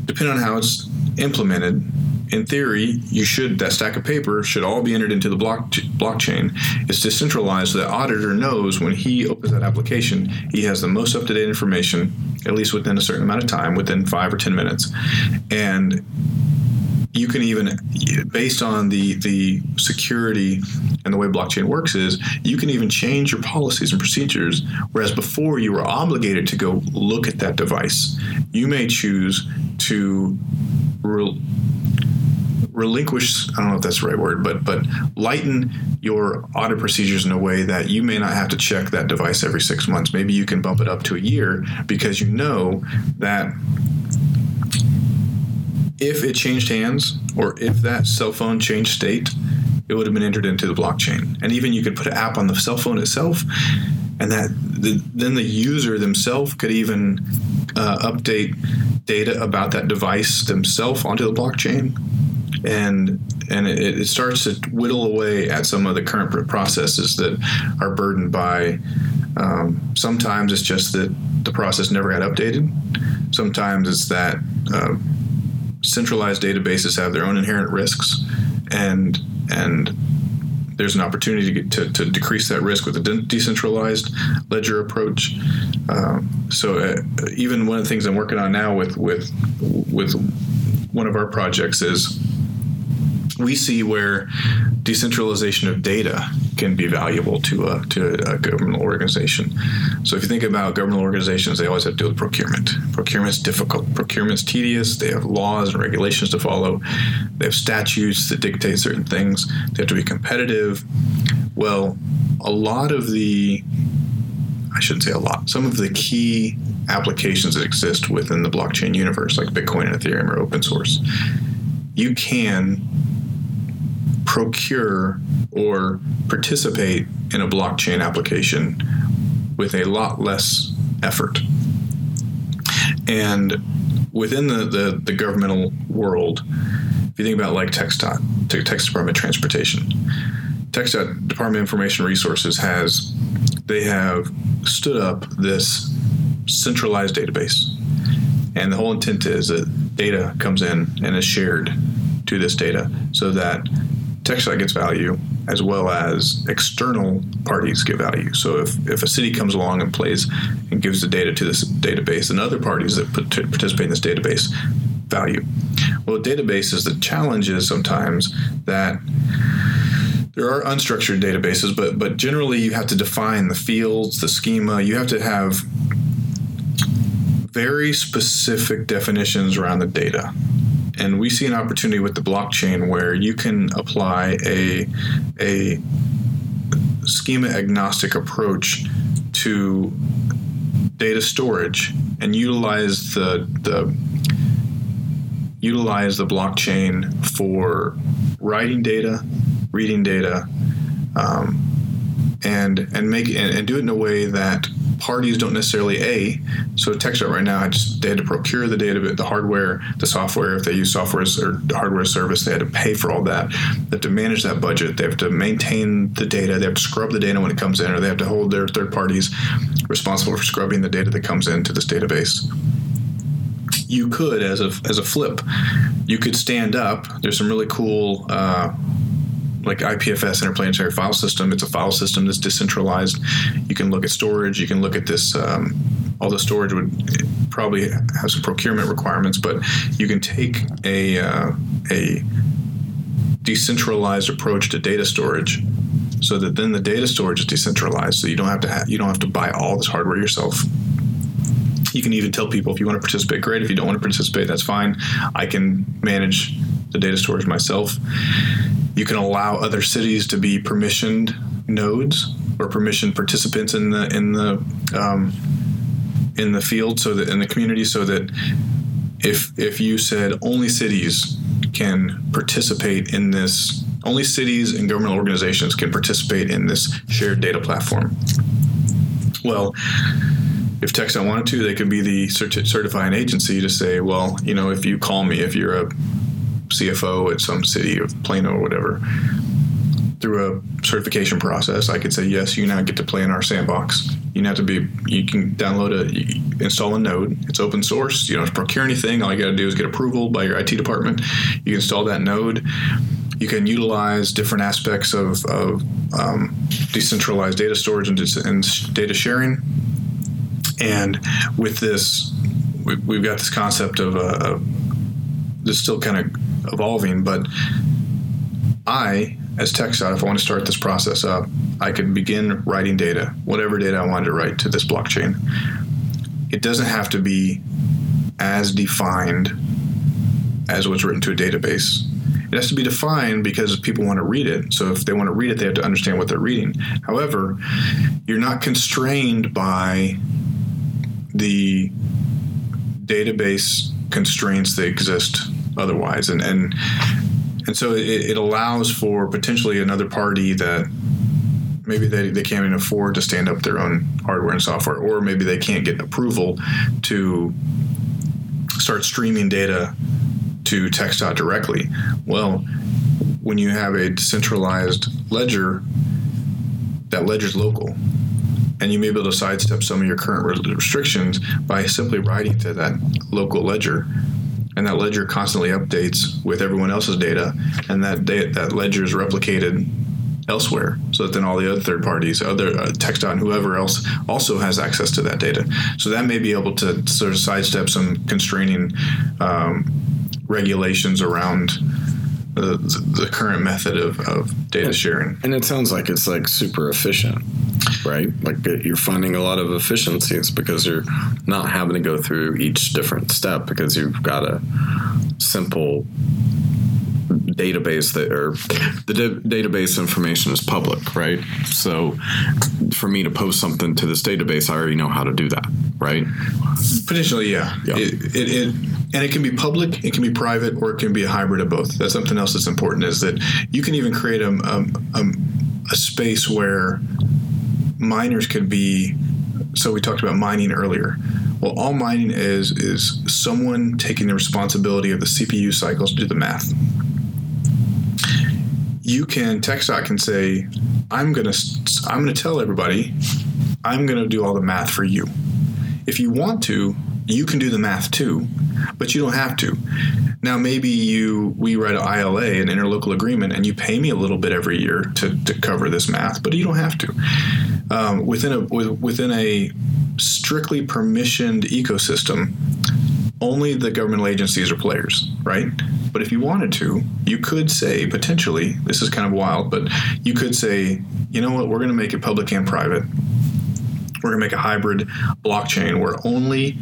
depending on how it's implemented, in theory, you should that stack of paper should all be entered into the block, blockchain. It's decentralized, so the auditor knows when he opens that application, he has the most up to date information, at least within a certain amount of time, within five or ten minutes, and you can even based on the the security and the way blockchain works is you can even change your policies and procedures whereas before you were obligated to go look at that device you may choose to re- relinquish i don't know if that's the right word but but lighten your audit procedures in a way that you may not have to check that device every 6 months maybe you can bump it up to a year because you know that if it changed hands or if that cell phone changed state, it would have been entered into the blockchain. And even you could put an app on the cell phone itself, and that the, then the user themselves could even uh, update data about that device themselves onto the blockchain. And and it, it, starts to whittle away at some of the current processes that are burdened by. Um, sometimes it's just that the process never got updated. Sometimes it's that uh, centralized databases have their own inherent risks, and and there's an opportunity to, to, to decrease that risk with a de- decentralized ledger approach. Um, so uh, even one of the things I'm working on now with with with one of our projects is we see where decentralization of data can be valuable to a, to a governmental organization. So if you think about governmental organizations, they always have to deal with procurement. Procurement's difficult. Procurement's tedious. They have laws and regulations to follow. They have statutes that dictate certain things. They have to be competitive. Well, a lot of the I shouldn't say a lot. Some of the key applications that exist within the blockchain universe, like Bitcoin and Ethereum, are open source. You can procure or participate in a blockchain application with a lot less effort. And within the, the, the governmental world, if you think about like TxDOT, Texas Department of Transportation, TxDOT Department of Information Resources has they have stood up this centralized database. And the whole intent is that data comes in and is shared to this data so that TxDOT gets value as well as external parties get value. So if, if a city comes along and plays and gives the data to this database, and other parties that participate in this database value. Well, databases, the challenge is sometimes that there are unstructured databases, but but generally you have to define the fields, the schema. You have to have very specific definitions around the data and we see an opportunity with the blockchain where you can apply a a schema agnostic approach to data storage and utilize the the utilize the blockchain for writing data, reading data, um, and and make and, and do it in a way that parties don't necessarily a so TxDOT right now. Just they had to procure the data the hardware the software. If they use software or hardware service they had to pay for all that. They have to manage that budget. They have to maintain the data. They have to scrub the data when it comes in or they have to hold their third parties responsible for scrubbing the data that comes into this database. You could as a as a flip you could stand up. There's some really cool uh, like IPFS interplanetary file system. It's a file system that's decentralized. You can look at Storj. You can look at this. Um, all the storage would probably have some procurement requirements, but you can take a uh, a decentralized approach to data storage so that then the data storage is decentralized so you don't have to have, you don't have to buy all this hardware yourself you can even tell people if you want to participate great if you don't want to participate that's fine i can manage the data storage myself you can allow other cities to be permissioned nodes or permissioned participants in the in the um, in the field so that in the community so that if if you said only cities can participate in this only cities and government organizations can participate in this shared data platform. Well if TxDOT wanted to, they could be the certifying agency to say, well, you know, if you call me, if you're a CFO at some city of Plano or whatever, through a certification process, I could say, yes, you now get to play in our sandbox. You have to be, you can download a, install a node. It's open source. You don't have to procure anything. All you got to do is get approval by your IT department. You install that node. You can utilize different aspects of, of um, decentralized data storage and, and data sharing and with this, we, have got this concept of, uh, of this still kind of evolving, but I, as TxDOT, if I want to start this process up, I could begin writing data, whatever data I wanted to write to this blockchain. It doesn't have to be as defined as what's written to a database. It has to be defined because people want to read it. So if they want to read it, they have to understand what they're reading. However, you're not constrained by the database constraints that exist otherwise. And and and so it, it allows for potentially another party that maybe they, they can't even afford to stand up their own hardware and software or maybe they can't get approval to start streaming data to TxDOT directly. Well when you have a decentralized ledger that ledger is local and you may be able to sidestep some of your current restrictions by simply writing to that local ledger and that ledger constantly updates with everyone else's data and that data, that ledger is replicated elsewhere so that then all the other third parties other uh, TxDOT and whoever else also has access to that data so that may be able to sort of sidestep some constraining um, regulations around the, the current method of, of data sharing. And it sounds like it's like super efficient, right? Like uh, you're finding a lot of efficiencies because you're not having to go through each different step because you've got a simple database that or the database information is public, right? So for me to post something to this database, I already know how to do that, right? Potentially, yeah. yeah. It, it, it, and it can be public, it can be private, or it can be a hybrid of both. That's something else that's important is that you can even create a, a, a, a space where miners could be. So we talked about mining earlier. Well, all mining is is someone taking the responsibility of the CPU cycles to do the math you can TxDOT can say, I'm gonna I'm gonna tell everybody, I'm gonna do all the math for you. If you want to, you can do the math too, but you don't have to. Now maybe you we write an ILA, an interlocal agreement, and you pay me a little bit every year to, to cover this math, but you don't have to. Um, within a within a strictly permissioned ecosystem, only the governmental agencies are players, right? But if you wanted to, you could say potentially, this is kind of wild, but you could say, you know what, we're going to make it public and private. We're going to make a hybrid blockchain where only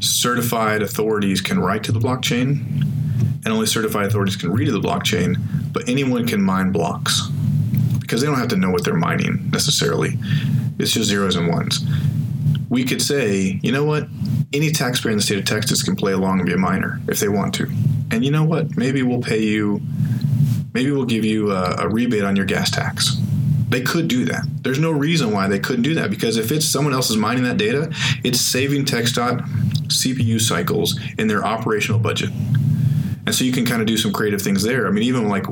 certified authorities can write to the blockchain and only certified authorities can read to the blockchain, but anyone can mine blocks because they don't have to know what they're mining necessarily. It's just zeros and ones we could say, you know what? Any taxpayer in the state of Texas can play along and be a miner if they want to. And you know what? Maybe we'll pay you, maybe we'll give you a, a rebate on your gas tax. They could do that. There's no reason why they couldn't do that because if it's someone else is mining that data, it's saving TxDOT CPU cycles in their operational budget and so you can kind of do some creative things there. I mean, even like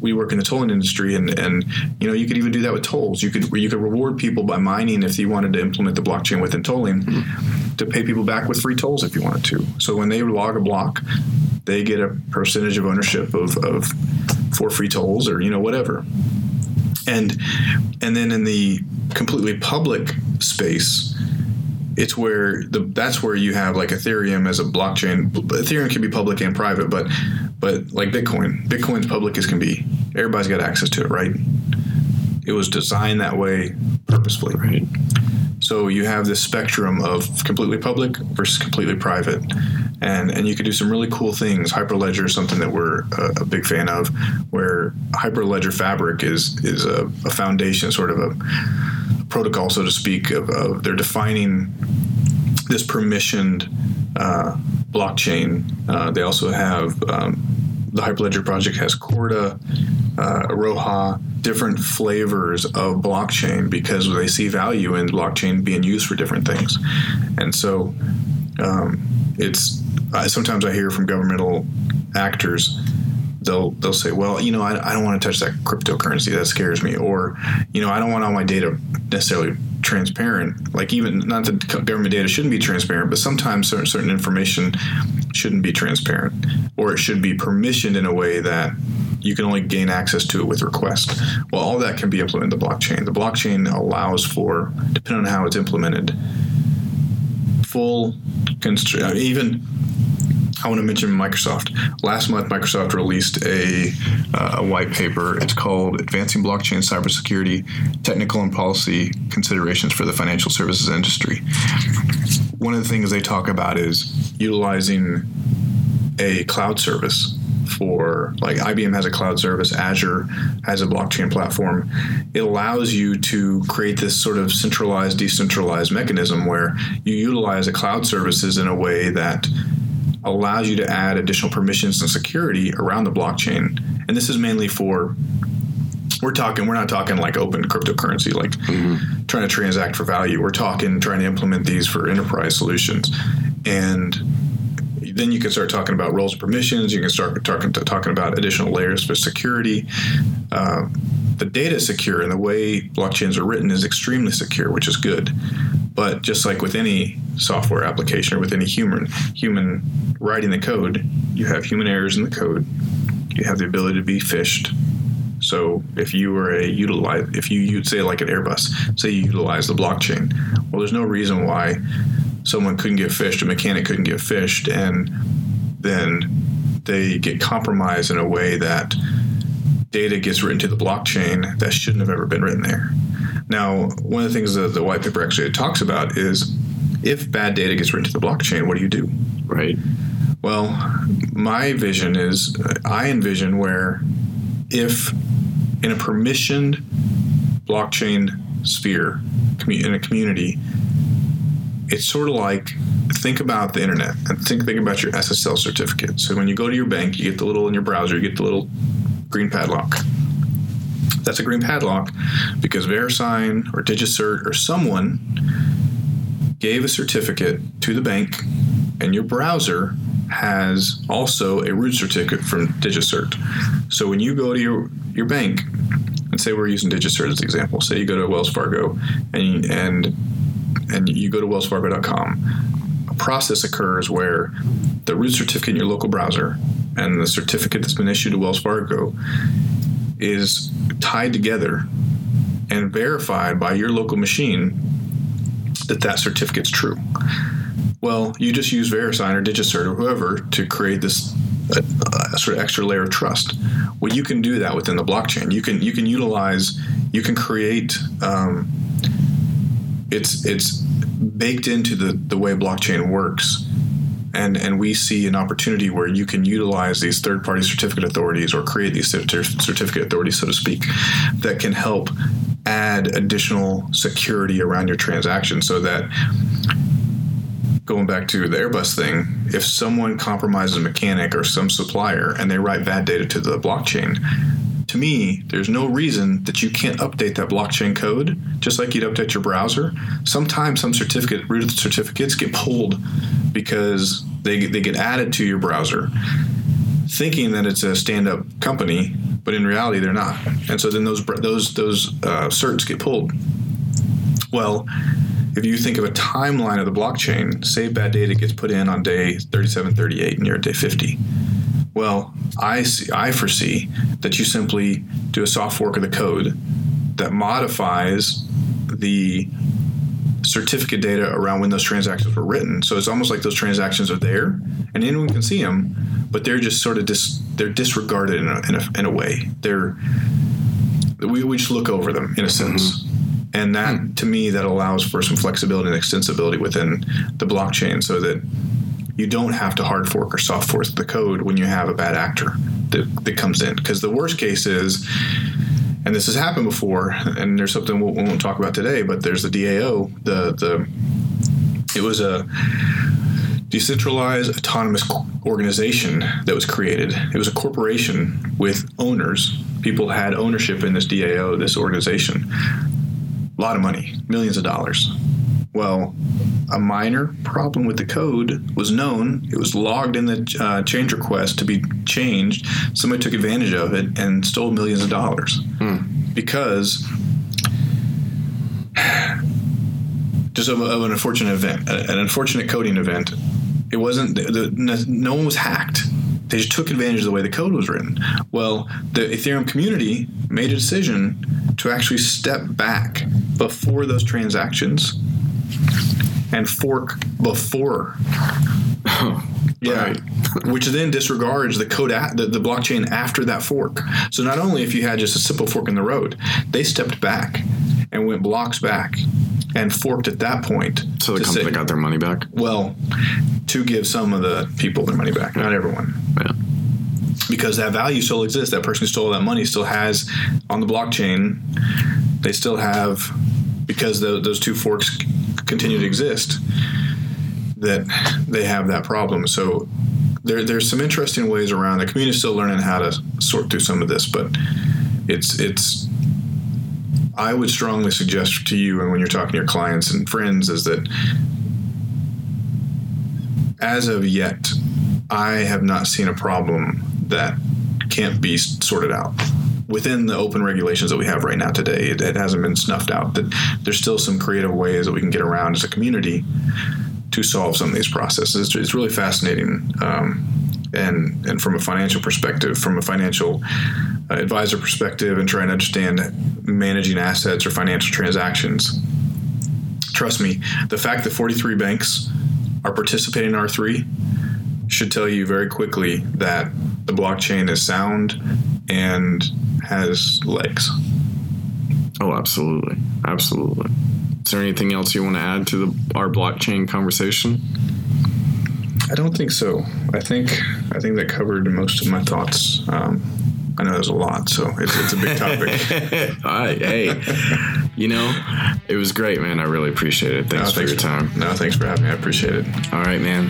we work in the tolling industry, and and you know you could even do that with tolls. You could you could reward people by mining if you wanted to implement the blockchain within tolling, mm-hmm. to pay people back with free tolls if you wanted to. So when they log a block, they get a percentage of ownership of, of for free tolls or you know whatever. And and then in the completely public space, it's where the that's where you have like Ethereum as a blockchain. Ethereum can be public and private, but but like Bitcoin, Bitcoin's public as can be. Everybody's got access to it, right? It was designed that way purposefully. Right. So you have this spectrum of completely public versus completely private, and and you could do some really cool things. Hyperledger is something that we're a, a big fan of, where Hyperledger Fabric is is a, a foundation, sort of a protocol, so to speak. Of, of they're defining this permissioned uh, blockchain. Uh, they also have um, the Hyperledger project has Corda, uh, Iroha, different flavors of blockchain because they see value in blockchain being used for different things. And so um, it's sometimes I hear from governmental actors they'll they'll say, well, you know, I, I don't want to touch that cryptocurrency. That scares me. Or, you know, I don't want all my data necessarily transparent. Like even not that government data shouldn't be transparent, but sometimes certain, certain information shouldn't be transparent, or it should be permissioned in a way that you can only gain access to it with request. Well, all that can be implemented in the blockchain. The blockchain allows for, depending on how it's implemented, full constr- uh, even I want to mention Microsoft. Last month, Microsoft released a, uh, a white paper. It's called Advancing Blockchain Cybersecurity Technical and Policy Considerations for the Financial Services Industry. One of the things they talk about is utilizing a cloud service for like IBM has a cloud service, Azure has a blockchain platform. It allows you to create this sort of centralized, decentralized mechanism where you utilize the cloud services in a way that allows you to add additional permissions and security around the blockchain. And this is mainly for we're talking we're not talking like open cryptocurrency like mm-hmm. trying to transact for value. We're talking trying to implement these for enterprise solutions. And then you can start talking about roles and permissions. You can start talking talking about additional layers for security. Uh, the data is secure and the way blockchains are written is extremely secure which is good but just like with any software application or with any human human writing the code, you have human errors in the code. You have the ability to be phished. So if you were a utilize, if you you'd say like an Airbus, say you utilize the blockchain, well, there's no reason why someone couldn't get phished, a mechanic couldn't get phished, and then they get compromised in a way that data gets written to the blockchain that shouldn't have ever been written there. Now, one of the things that the white paper actually talks about is if bad data gets written to the blockchain, what do you do? Right. Well, my vision is I envision where if in a permissioned blockchain sphere in a community, it's sort of like think about the internet and think think about your SSL certificate. So when you go to your bank, you get the little in your browser, you get the little green padlock. That's a green padlock because VeriSign or DigiCert or someone gave a certificate to the bank, and your browser has also a root certificate from DigiCert. So when you go to your, your bank, and say we're using DigiCert as an example, say you go to Wells Fargo and and and you go to wellsfargo.com, a process occurs where the root certificate in your local browser and the certificate that's been issued to Wells Fargo is tied together and verified by your local machine that that certificate's true. Well, you just use VeriSign or DigiCert or whoever to create this a, a sort of extra layer of trust. Well, you can do that within the blockchain. You can you can utilize you can create. Um, it's it's baked into the the way blockchain works and and we see an opportunity where you can utilize these third party certificate authorities or create these certificate authorities so to speak that can help add additional security around your transaction so that going back to the Airbus thing, if someone compromises a mechanic or some supplier and they write bad data to the blockchain, to me, there's no reason that you can't update that blockchain code just like you'd update your browser. Sometimes some certificate root certificates get pulled because they, they get added to your browser thinking that it's a stand-up company, but in reality they're not. And so then those those those uh, certs get pulled. Well, if you think of a timeline of the blockchain, save bad data gets put in on day 37, 38, and you're at day 50. Well, I see, I foresee that you simply do a soft fork of the code that modifies the certificate data around when those transactions were written. So it's almost like those transactions are there, and anyone can see them, but they're just sort of dis, they're disregarded in a, in a, in a way. They're we, we just look over them in a sense. Mm-hmm. And that, hmm. to me, that allows for some flexibility and extensibility within the blockchain, so that you don't have to hard fork or soft fork the code when you have a bad actor that, that comes in. Because the worst case is, and this has happened before, and there's something we won't talk about today, but there's the DAO, the the it was a decentralized autonomous organization that was created. It was a corporation with owners. People had ownership in this DAO, this organization. A lot of money, millions of dollars. Well, a minor problem with the code was known. It was logged in the uh, change request to be changed. Somebody took advantage of it and stole millions of dollars because just of, of an unfortunate event, an unfortunate coding event. It wasn't the, the, no one was hacked. They just took advantage of the way the code was written. Well, the Ethereum community made a decision to actually step back before those transactions and fork before. Yeah, which then disregards the code at the, the blockchain after that fork. So not only if you had just a simple fork in the road, they stepped back and went blocks back and forked at that point. So the company say- got their money back. well, to give some of the people their money back, not everyone. Yeah. Because that value still exists. That person who stole that money still has on the blockchain. They still have because tho- those two forks continue to exist. That they have that problem. So there, there's some interesting ways around. The community's still learning how to sort through some of this, but it's it's. I would strongly suggest to you, and when you're talking to your clients and friends, is that as of yet, I have not seen a problem that can't be sorted out within the open regulations that we have right now today. It, it hasn't been snuffed out. That there's still some creative ways that we can get around as a community to solve some of these processes. It's really fascinating. Um, and, and from a financial perspective, from a financial uh, advisor perspective, and trying to understand managing assets or financial transactions, trust me, the fact that 43 banks are participating in R3 should tell you very quickly that the blockchain is sound and has legs. Oh, absolutely, absolutely. Is there anything else you want to add to the our blockchain conversation? I don't think so. I think I think that covered most of my thoughts. Um, I know there's a lot, so it's, it's a big topic. All right, hey, you know, it was great, man. I really appreciate it. Thanks No, for your time. No, thanks for having me. I appreciate it. All right, man.